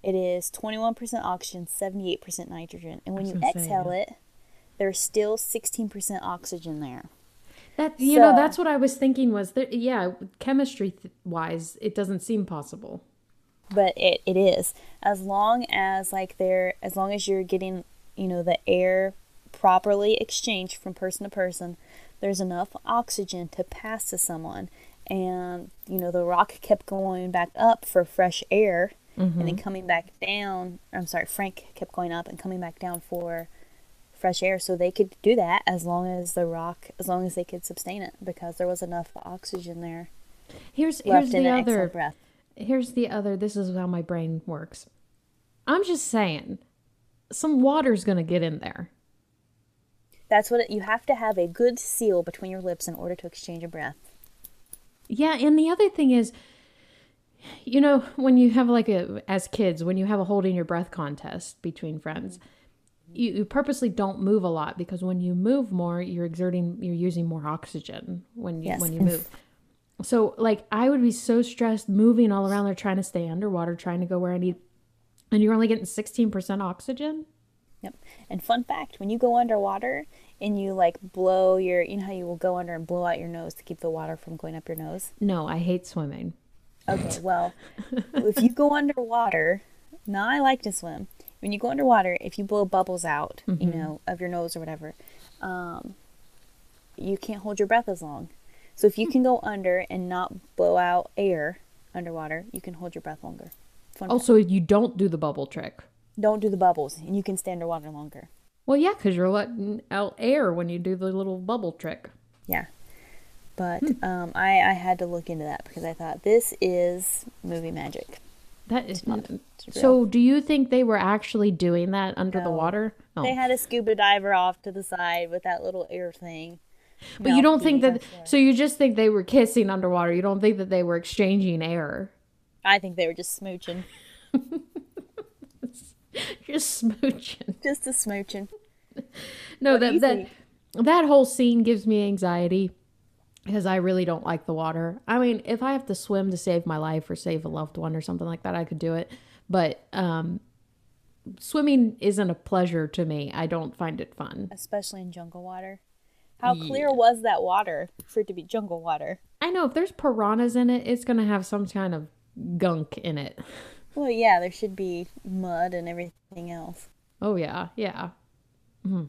[SPEAKER 2] it is 21% oxygen, 78% nitrogen. And when
[SPEAKER 1] was
[SPEAKER 2] you
[SPEAKER 1] gonna
[SPEAKER 2] exhale it, there's still 16% oxygen there.
[SPEAKER 1] That you know, that's what I was thinking was that yeah, chemistry th- wise, it doesn't seem possible.
[SPEAKER 2] But it, it is. As long as like there as long as you're getting, you know, the air properly exchanged from person to person, there's enough oxygen to pass to someone. And, you know, the rock kept going back up for fresh air and then mm-hmm. coming back down. I'm sorry, Frank kept going up and coming back down for fresh air so they could do that as long as the rock as long as they could sustain it because there was enough oxygen there
[SPEAKER 1] Here's here's the other
[SPEAKER 2] breath.
[SPEAKER 1] here's the other this is how my brain works. I'm just saying some water's going to get in there.
[SPEAKER 2] That's what it, you have to have a good seal between your lips in order to exchange a breath.
[SPEAKER 1] Yeah, and the other thing is you know, when you have like a as kids, when you have a holding your breath contest between friends, mm. You, you purposely don't move a lot because when you move more, you're exerting, you're using more oxygen when you
[SPEAKER 2] Yes.
[SPEAKER 1] when you move. So like I would be so stressed moving all around there trying to stay underwater, trying to go where I need, and you're only getting sixteen percent oxygen.
[SPEAKER 2] Yep. And fun fact, when you go underwater and you like blow your, you know how you will go under and blow out your nose to keep the water from going up your nose?
[SPEAKER 1] No, I hate swimming.
[SPEAKER 2] Okay, well, if you go (laughs) underwater, now I like to swim. When you go underwater, if you blow bubbles out, you know, of your nose or whatever, um, you can't hold your breath as long. So if you can go under and not blow out air underwater, you can hold your breath longer. Fun fact.
[SPEAKER 1] Also, you don't do the bubble trick.
[SPEAKER 2] Don't do the bubbles, and you can stay underwater longer.
[SPEAKER 1] Well, yeah, because you're letting out air when you do the little bubble trick.
[SPEAKER 2] Yeah. But um, I, I had to look into that because I thought this is movie magic.
[SPEAKER 1] That is
[SPEAKER 2] not-
[SPEAKER 1] so. Do you think they were actually doing that under the water? Oh.
[SPEAKER 2] They had a scuba diver off to the side with that little air thing.
[SPEAKER 1] but you don't think that. So you just think they were kissing underwater. You don't think that they were exchanging air.
[SPEAKER 2] I think they were just smooching. (laughs)
[SPEAKER 1] Just smooching.
[SPEAKER 2] Just a smooching.
[SPEAKER 1] No,
[SPEAKER 2] What
[SPEAKER 1] that that that whole scene gives me anxiety because I really don't like the water. I mean, if I have to swim to save my life or save a loved one or something like that, I could do it. But um, swimming isn't a pleasure to me. I don't find it fun.
[SPEAKER 2] Especially in jungle water. How clear was that water for it to be jungle water?
[SPEAKER 1] I know if there's piranhas in it, it's gonna have some kind of gunk in it. (laughs)
[SPEAKER 2] Well, yeah, there should be mud and everything else.
[SPEAKER 1] Oh yeah, yeah. hmm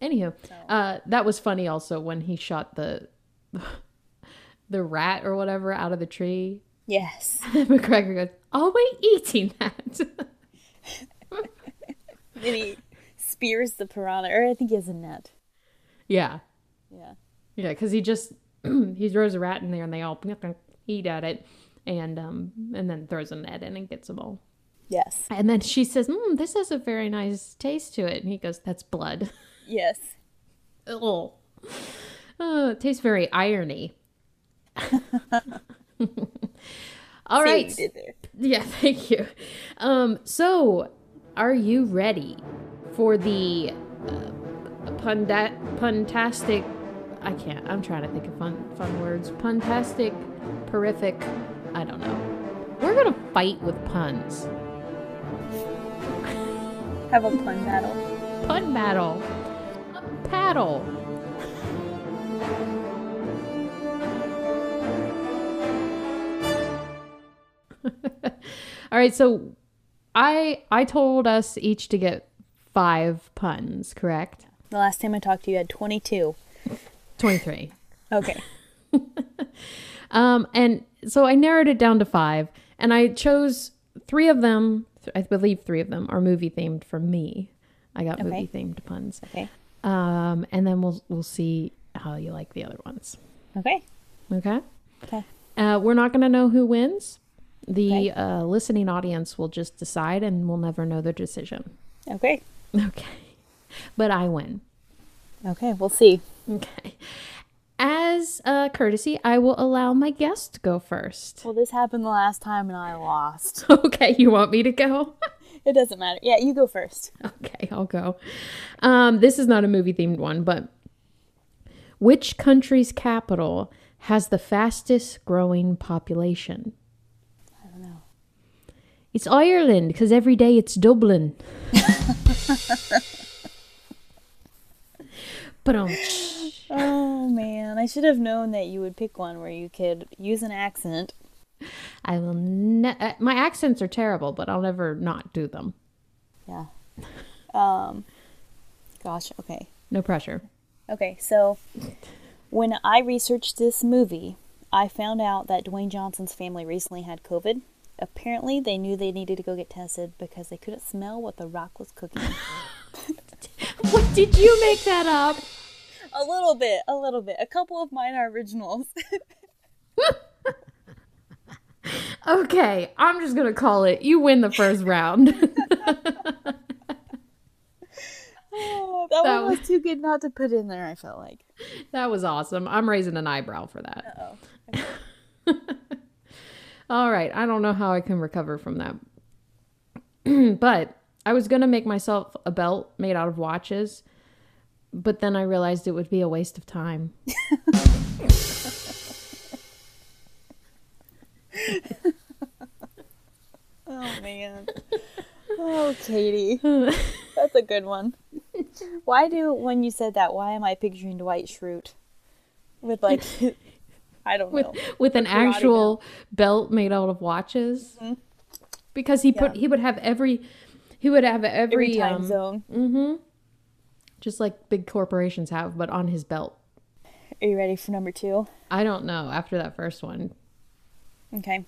[SPEAKER 1] Anywho, uh, that was funny also when he shot the (laughs) the rat or whatever out of the tree.
[SPEAKER 2] Yes. (laughs)
[SPEAKER 1] MacGregor goes, "Are we eating that?" (laughs)
[SPEAKER 2] then he spears the piranha, or I think he has a net.
[SPEAKER 1] yeah,
[SPEAKER 2] Yeah.
[SPEAKER 1] yeah, because he just (clears throat) he throws a rat in there and they all eat at it, and um and then throws a net in and gets them all.
[SPEAKER 2] Yes.
[SPEAKER 1] And then she says, mm, "This has a very nice taste to it," and he goes, "That's blood."
[SPEAKER 2] Yes.
[SPEAKER 1] Oh, oh it tastes very irony. (laughs) All
[SPEAKER 2] See
[SPEAKER 1] right.
[SPEAKER 2] what you did there.
[SPEAKER 1] Yeah, (laughs) thank you. Um, so, are you ready for the uh, punda- puntastic? I can't. I'm trying to think of fun fun words. Puntastic, horrific. I don't know. We're gonna fight with puns.
[SPEAKER 2] Have a pun battle.
[SPEAKER 1] Pun battle. A paddle. (laughs) All right, so I I told us each to get five puns, correct?
[SPEAKER 2] The last time I talked to you, you had 22.
[SPEAKER 1] 23.
[SPEAKER 2] Okay. (laughs)
[SPEAKER 1] Um, and so I narrowed it down to five, and I chose three of them. I believe three of them are movie themed for me. I got
[SPEAKER 2] Okay.
[SPEAKER 1] movie themed puns.
[SPEAKER 2] Okay.
[SPEAKER 1] Um, and then we'll we'll see how you like the other ones.
[SPEAKER 2] Okay.
[SPEAKER 1] Okay.
[SPEAKER 2] Okay.
[SPEAKER 1] Uh, we're not going to know who wins. The uh, listening audience will just decide, and we'll never know the decision.
[SPEAKER 2] Okay.
[SPEAKER 1] Okay. But I win.
[SPEAKER 2] Okay. We'll see.
[SPEAKER 1] Okay. As a courtesy, I will allow my guest to go first.
[SPEAKER 2] Well, this happened the last time and I lost. (laughs)
[SPEAKER 1] Okay, you want me to go? (laughs)
[SPEAKER 2] It doesn't matter. Yeah, you go first.
[SPEAKER 1] Okay, I'll go. Um, this is not a movie themed one, but which country's capital has the fastest growing population?
[SPEAKER 2] I don't know.
[SPEAKER 1] It's Ireland because every day it's Dublin. (laughs) but um, (laughs)
[SPEAKER 2] Oh man, I should have known that you would pick one where you could use an accent.
[SPEAKER 1] I will. Ne- uh, my accents are terrible, but I'll never not do them.
[SPEAKER 2] Yeah. Um. Gosh. Okay.
[SPEAKER 1] No pressure.
[SPEAKER 2] Okay. So, when I researched this movie, I found out that Dwayne Johnson's family recently had COVID. Apparently, they knew they needed to go get tested because they couldn't smell what The Rock was cooking. (laughs)
[SPEAKER 1] What did you make that up?
[SPEAKER 2] a little bit, a little bit. A couple of mine are originals. (laughs)
[SPEAKER 1] Okay, I'm just gonna call it. You win the first round. (laughs)
[SPEAKER 2] Oh, that,
[SPEAKER 1] That
[SPEAKER 2] one was too good not to put in there. I felt like.
[SPEAKER 1] that was awesome. I'm raising an eyebrow for that. All right, I don't know how I can recover from that. (clears throat) but I was gonna make myself a belt made out of watches, but then I realized it would be a waste of time. (laughs)
[SPEAKER 2] Oh man. Oh, Katie. That's a good one. (laughs) Why do when you said that, why am I picturing Dwight Schrute? With like (laughs) I don't
[SPEAKER 1] with
[SPEAKER 2] know.
[SPEAKER 1] with an actual belt made out of watches. Because he put
[SPEAKER 2] Yeah.
[SPEAKER 1] he would have every he would have every,
[SPEAKER 2] Every time
[SPEAKER 1] um,
[SPEAKER 2] zone.
[SPEAKER 1] just like big corporations have, but on his belt.
[SPEAKER 2] Are you ready for number two?
[SPEAKER 1] I don't know after that first one.
[SPEAKER 2] Okay.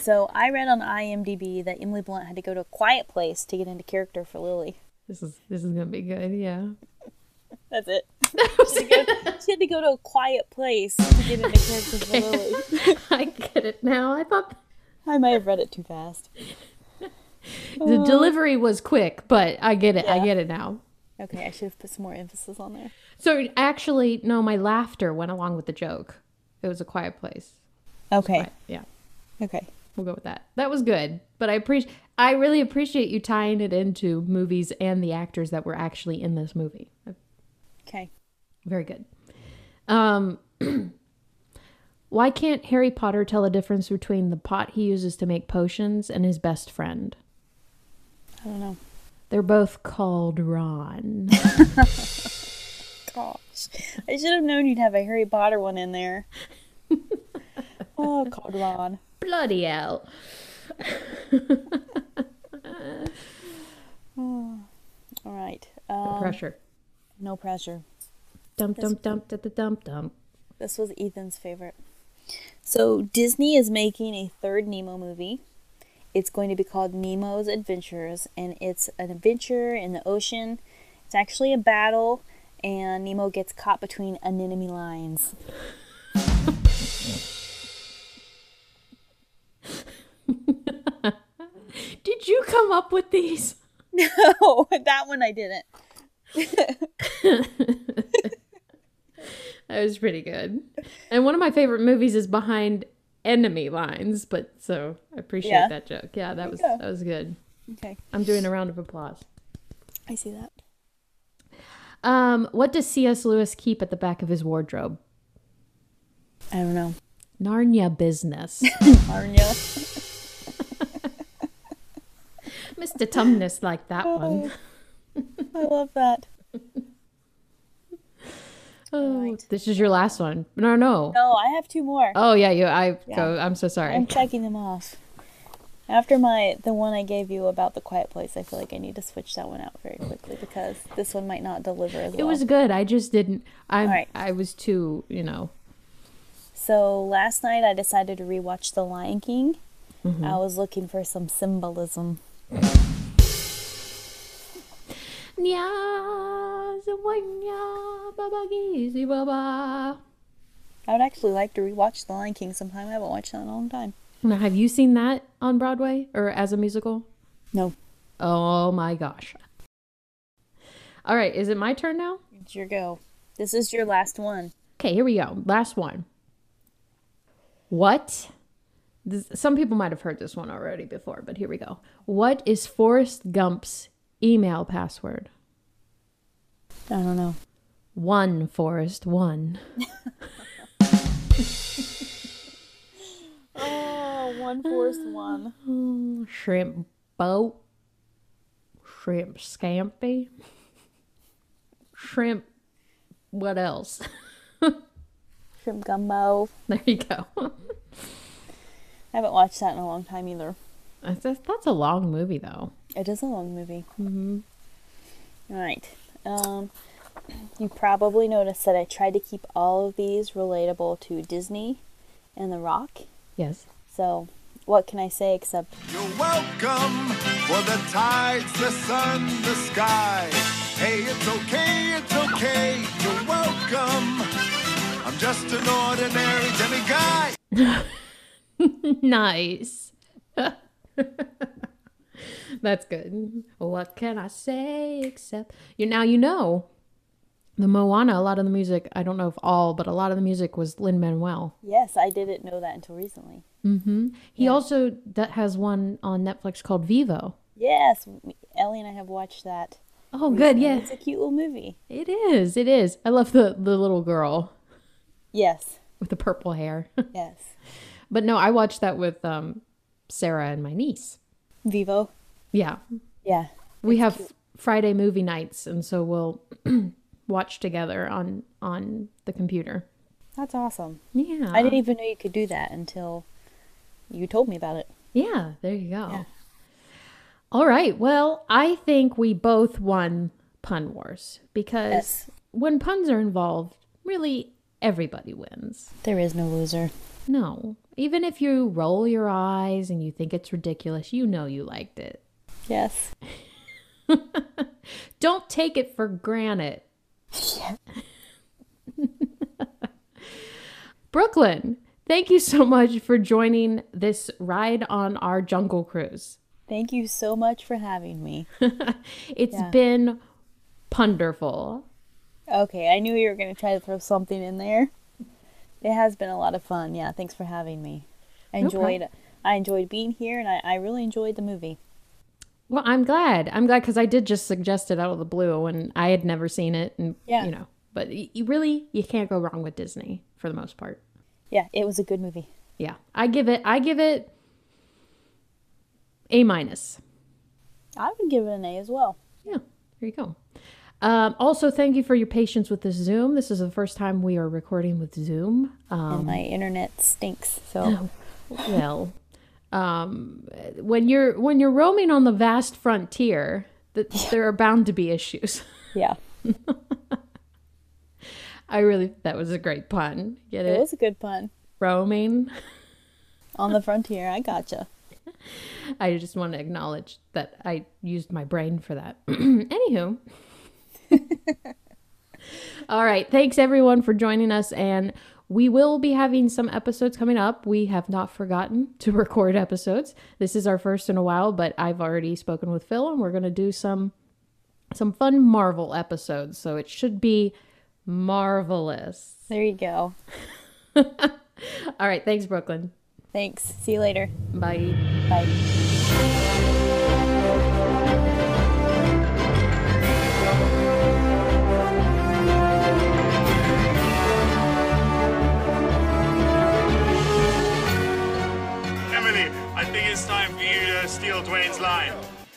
[SPEAKER 2] So I read on IMDb that Emily Blunt had to go to a quiet place to get into character for Lily.
[SPEAKER 1] This is this is gonna be good. Yeah. (laughs)
[SPEAKER 2] That's it. (laughs) she, had to go, she had to go to a quiet place to get into character for Lily.
[SPEAKER 1] I get it now. I thought
[SPEAKER 2] I might have read it too fast.
[SPEAKER 1] the uh, delivery was quick, but I get it. I get it now.
[SPEAKER 2] Okay, I should have put some more emphasis on there.
[SPEAKER 1] So actually, no, my laughter went along with the joke. It was a quiet place.
[SPEAKER 2] Okay.
[SPEAKER 1] But, yeah,
[SPEAKER 2] Okay.
[SPEAKER 1] we'll go with that. That was good, but I appreciate. I really appreciate you tying it into movies and the actors that were actually in this movie.
[SPEAKER 2] Okay.
[SPEAKER 1] Very good. Um, (clears throat) why can't Harry Potter tell the difference between the pot he uses to make potions and his best friend?
[SPEAKER 2] I don't know.
[SPEAKER 1] They're both called Ron. (laughs)
[SPEAKER 2] Gosh. I should have known you'd have a Harry Potter one in there. (laughs) oh, called Ron.
[SPEAKER 1] Bloody hell. (sighs) (sighs)
[SPEAKER 2] All right. Um,
[SPEAKER 1] Pressure.
[SPEAKER 2] no pressure.
[SPEAKER 1] Dump, dump, dump, dump, dump, dump, dump.
[SPEAKER 2] This was Ethan's favorite. So Disney is making a third Nemo movie. It's going to be called Nemo's Adventures, and it's an adventure in the ocean. It's actually a battle, and Nemo gets caught between anemone lines. (laughs)
[SPEAKER 1] Did you come up with these? (laughs)
[SPEAKER 2] No, that one I didn't. (laughs)
[SPEAKER 1] That was pretty good. And one of my favorite movies is Behind Enemy Lines, but so I appreciate
[SPEAKER 2] Yeah.
[SPEAKER 1] that joke. Yeah, that was
[SPEAKER 2] go.
[SPEAKER 1] that was good.
[SPEAKER 2] Okay,
[SPEAKER 1] I'm doing a round of applause.
[SPEAKER 2] I see that.
[SPEAKER 1] Um, what does C.S. Lewis keep at the back of his wardrobe?
[SPEAKER 2] I don't know.
[SPEAKER 1] Narnia business. (laughs)
[SPEAKER 2] Narnia. (laughs)
[SPEAKER 1] Mr. Tumnus like that one.
[SPEAKER 2] I love that. (laughs)
[SPEAKER 1] Oh,
[SPEAKER 2] right.
[SPEAKER 1] this is your last one. No, no.
[SPEAKER 2] No, I have two more.
[SPEAKER 1] Oh yeah, you. I
[SPEAKER 2] Yeah.
[SPEAKER 1] go. I'm so sorry.
[SPEAKER 2] I'm checking them off. After my the one I gave you about the quiet place, I feel like I need to switch that one out very quickly because this one might not deliver as well.
[SPEAKER 1] It was good. I just didn't. I.
[SPEAKER 2] Alright.
[SPEAKER 1] I was too. You know.
[SPEAKER 2] So last night I decided to rewatch The Lion King.
[SPEAKER 1] Mm-hmm.
[SPEAKER 2] I was looking for some symbolism.
[SPEAKER 1] Nya, zawanya, baba gizi baba.
[SPEAKER 2] I would actually like to rewatch The Lion King sometime. I haven't watched that in a long time.
[SPEAKER 1] Now, have you seen that on Broadway or as a musical?
[SPEAKER 2] No,
[SPEAKER 1] Oh my gosh. All right, is it my turn now?
[SPEAKER 2] it's your go. This is your last one.
[SPEAKER 1] Okay, here we go. Last one. What? This, some people might have heard this one already before, but here we go. What is Forrest Gump's email password?
[SPEAKER 2] I don't know.
[SPEAKER 1] One, Forrest, one. (laughs)
[SPEAKER 2] Oh, one forced one. (sighs)
[SPEAKER 1] Shrimp boat. Shrimp scampi. Shrimp. What else?
[SPEAKER 2] Shrimp gumbo. (laughs)
[SPEAKER 1] There you go.
[SPEAKER 2] I haven't watched that in a long time either.
[SPEAKER 1] That's, that's a long movie, though.
[SPEAKER 2] It is a long movie. Mm-hmm. right. Um, you probably noticed that I tried to keep all of these relatable to Disney and The Rock.
[SPEAKER 1] Yes.
[SPEAKER 2] So, what can I say except
[SPEAKER 4] You're welcome for the tides, the sun, the sky. Hey, it's okay, it's okay. You're welcome. I'm just an ordinary demiguy. (laughs)
[SPEAKER 1] nice. (laughs) That's good. What can I say except you now you know the Moana, a lot of the music, I don't know if all, but a lot of the music was Lin Manuel.
[SPEAKER 2] yes, I didn't know that until recently.
[SPEAKER 1] He also that has one on Netflix called Vivo.
[SPEAKER 2] Yes, Ellie and I have watched that.
[SPEAKER 1] Oh, good.
[SPEAKER 2] recently.
[SPEAKER 1] Yeah,
[SPEAKER 2] It's a cute little movie.
[SPEAKER 1] it is. It is. I love the the little girl
[SPEAKER 2] Yes.
[SPEAKER 1] with the purple hair. (laughs)
[SPEAKER 2] Yes.
[SPEAKER 1] but no, I watched that with um Sarah and my niece.
[SPEAKER 2] Vivo.
[SPEAKER 1] Yeah,
[SPEAKER 2] Yeah.
[SPEAKER 1] we have Friday movie nights, and so we'll (clears throat) watch together on on the computer.
[SPEAKER 2] That's awesome.
[SPEAKER 1] Yeah,
[SPEAKER 2] I didn't even know you could do that until you told me about it.
[SPEAKER 1] Yeah, there you go.
[SPEAKER 2] Yeah.
[SPEAKER 1] All right. Well, I think we both won pun wars because
[SPEAKER 2] Yes.
[SPEAKER 1] when puns are involved, really everybody wins.
[SPEAKER 2] There is no loser.
[SPEAKER 1] No, even if you roll your eyes and you think it's ridiculous, you know you liked it.
[SPEAKER 2] Yes. (laughs)
[SPEAKER 1] Don't take it for granted. (laughs) Brooklyn, thank you so much for joining this ride on our jungle cruise.
[SPEAKER 2] Thank you so much for having me. (laughs)
[SPEAKER 1] It's
[SPEAKER 2] Yeah.
[SPEAKER 1] been punderful.
[SPEAKER 2] Okay, I knew you were going to try to throw something in there. It has been a lot of fun. Yeah, thanks for having me. I
[SPEAKER 1] No
[SPEAKER 2] enjoyed I enjoyed being here and I, I really enjoyed the movie.
[SPEAKER 1] Well, I'm glad. I'm glad because I did just suggest it out of the blue and I had never seen it. And,
[SPEAKER 2] Yeah.
[SPEAKER 1] you know, but you really, you can't go wrong with Disney for the most part.
[SPEAKER 2] Yeah, it was a good movie.
[SPEAKER 1] Yeah. I give it, I give it A minus.
[SPEAKER 2] I would give it an A as well.
[SPEAKER 1] Yeah. There you go. Um, also, thank you for your patience with this Zoom. This is the first time we are recording with Zoom. Um,
[SPEAKER 2] And my internet stinks. So (laughs)
[SPEAKER 1] well, um, when you're when you're roaming on the vast frontier, that (laughs) there are bound to be issues.
[SPEAKER 2] yeah, (laughs)
[SPEAKER 1] I really that was a great pun. Get
[SPEAKER 2] it
[SPEAKER 1] it?
[SPEAKER 2] was a good pun.
[SPEAKER 1] Roaming.
[SPEAKER 2] On the frontier, I gotcha.
[SPEAKER 1] I just want to acknowledge that I used my brain for that. (clears throat) Anywho. (laughs) All right. Thanks everyone for joining us and we will be having some episodes coming up. We have not forgotten to (laughs) record episodes. This is our first in a while, but I've already spoken with Phil and we're going to do some some fun Marvel episodes. So it should be marvelous.
[SPEAKER 2] There you go. (laughs)
[SPEAKER 1] All right, thanks Brooklyn.
[SPEAKER 2] Thanks. See you later.
[SPEAKER 1] Bye.
[SPEAKER 2] Bye.
[SPEAKER 5] Dwayne's line.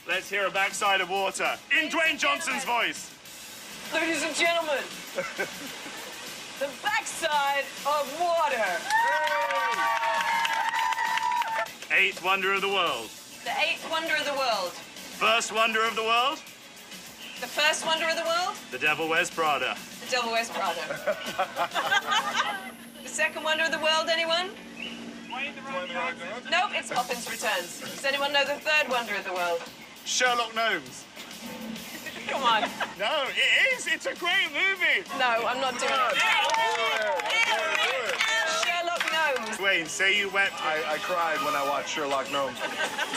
[SPEAKER 5] Let's hear a backside of water in Dwayne Johnson's voice.
[SPEAKER 6] Ladies and gentlemen, the backside of water.
[SPEAKER 5] Eighth wonder of the world.
[SPEAKER 6] The eighth wonder of the world.
[SPEAKER 5] First wonder of the world,
[SPEAKER 6] The first wonder of the world,
[SPEAKER 5] the devil wears Prada.
[SPEAKER 6] the Devil Wears Prada. (laughs) the second wonder of the world, anyone? Nope, it's Poppins Returns. Does anyone know the third wonder of the world?
[SPEAKER 5] Sherlock Gnomes. (laughs)
[SPEAKER 6] Come on.
[SPEAKER 5] No, it is. It's a great movie.
[SPEAKER 6] No, I'm not doing it. Sherlock Gnomes.
[SPEAKER 5] Wayne, say you wept.
[SPEAKER 7] I, I cried when I watched Sherlock Gnomes.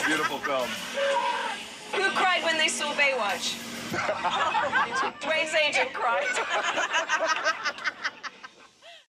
[SPEAKER 7] Beautiful film.
[SPEAKER 6] Who cried when they saw Baywatch? (laughs) Dwayne's agent cried. (laughs)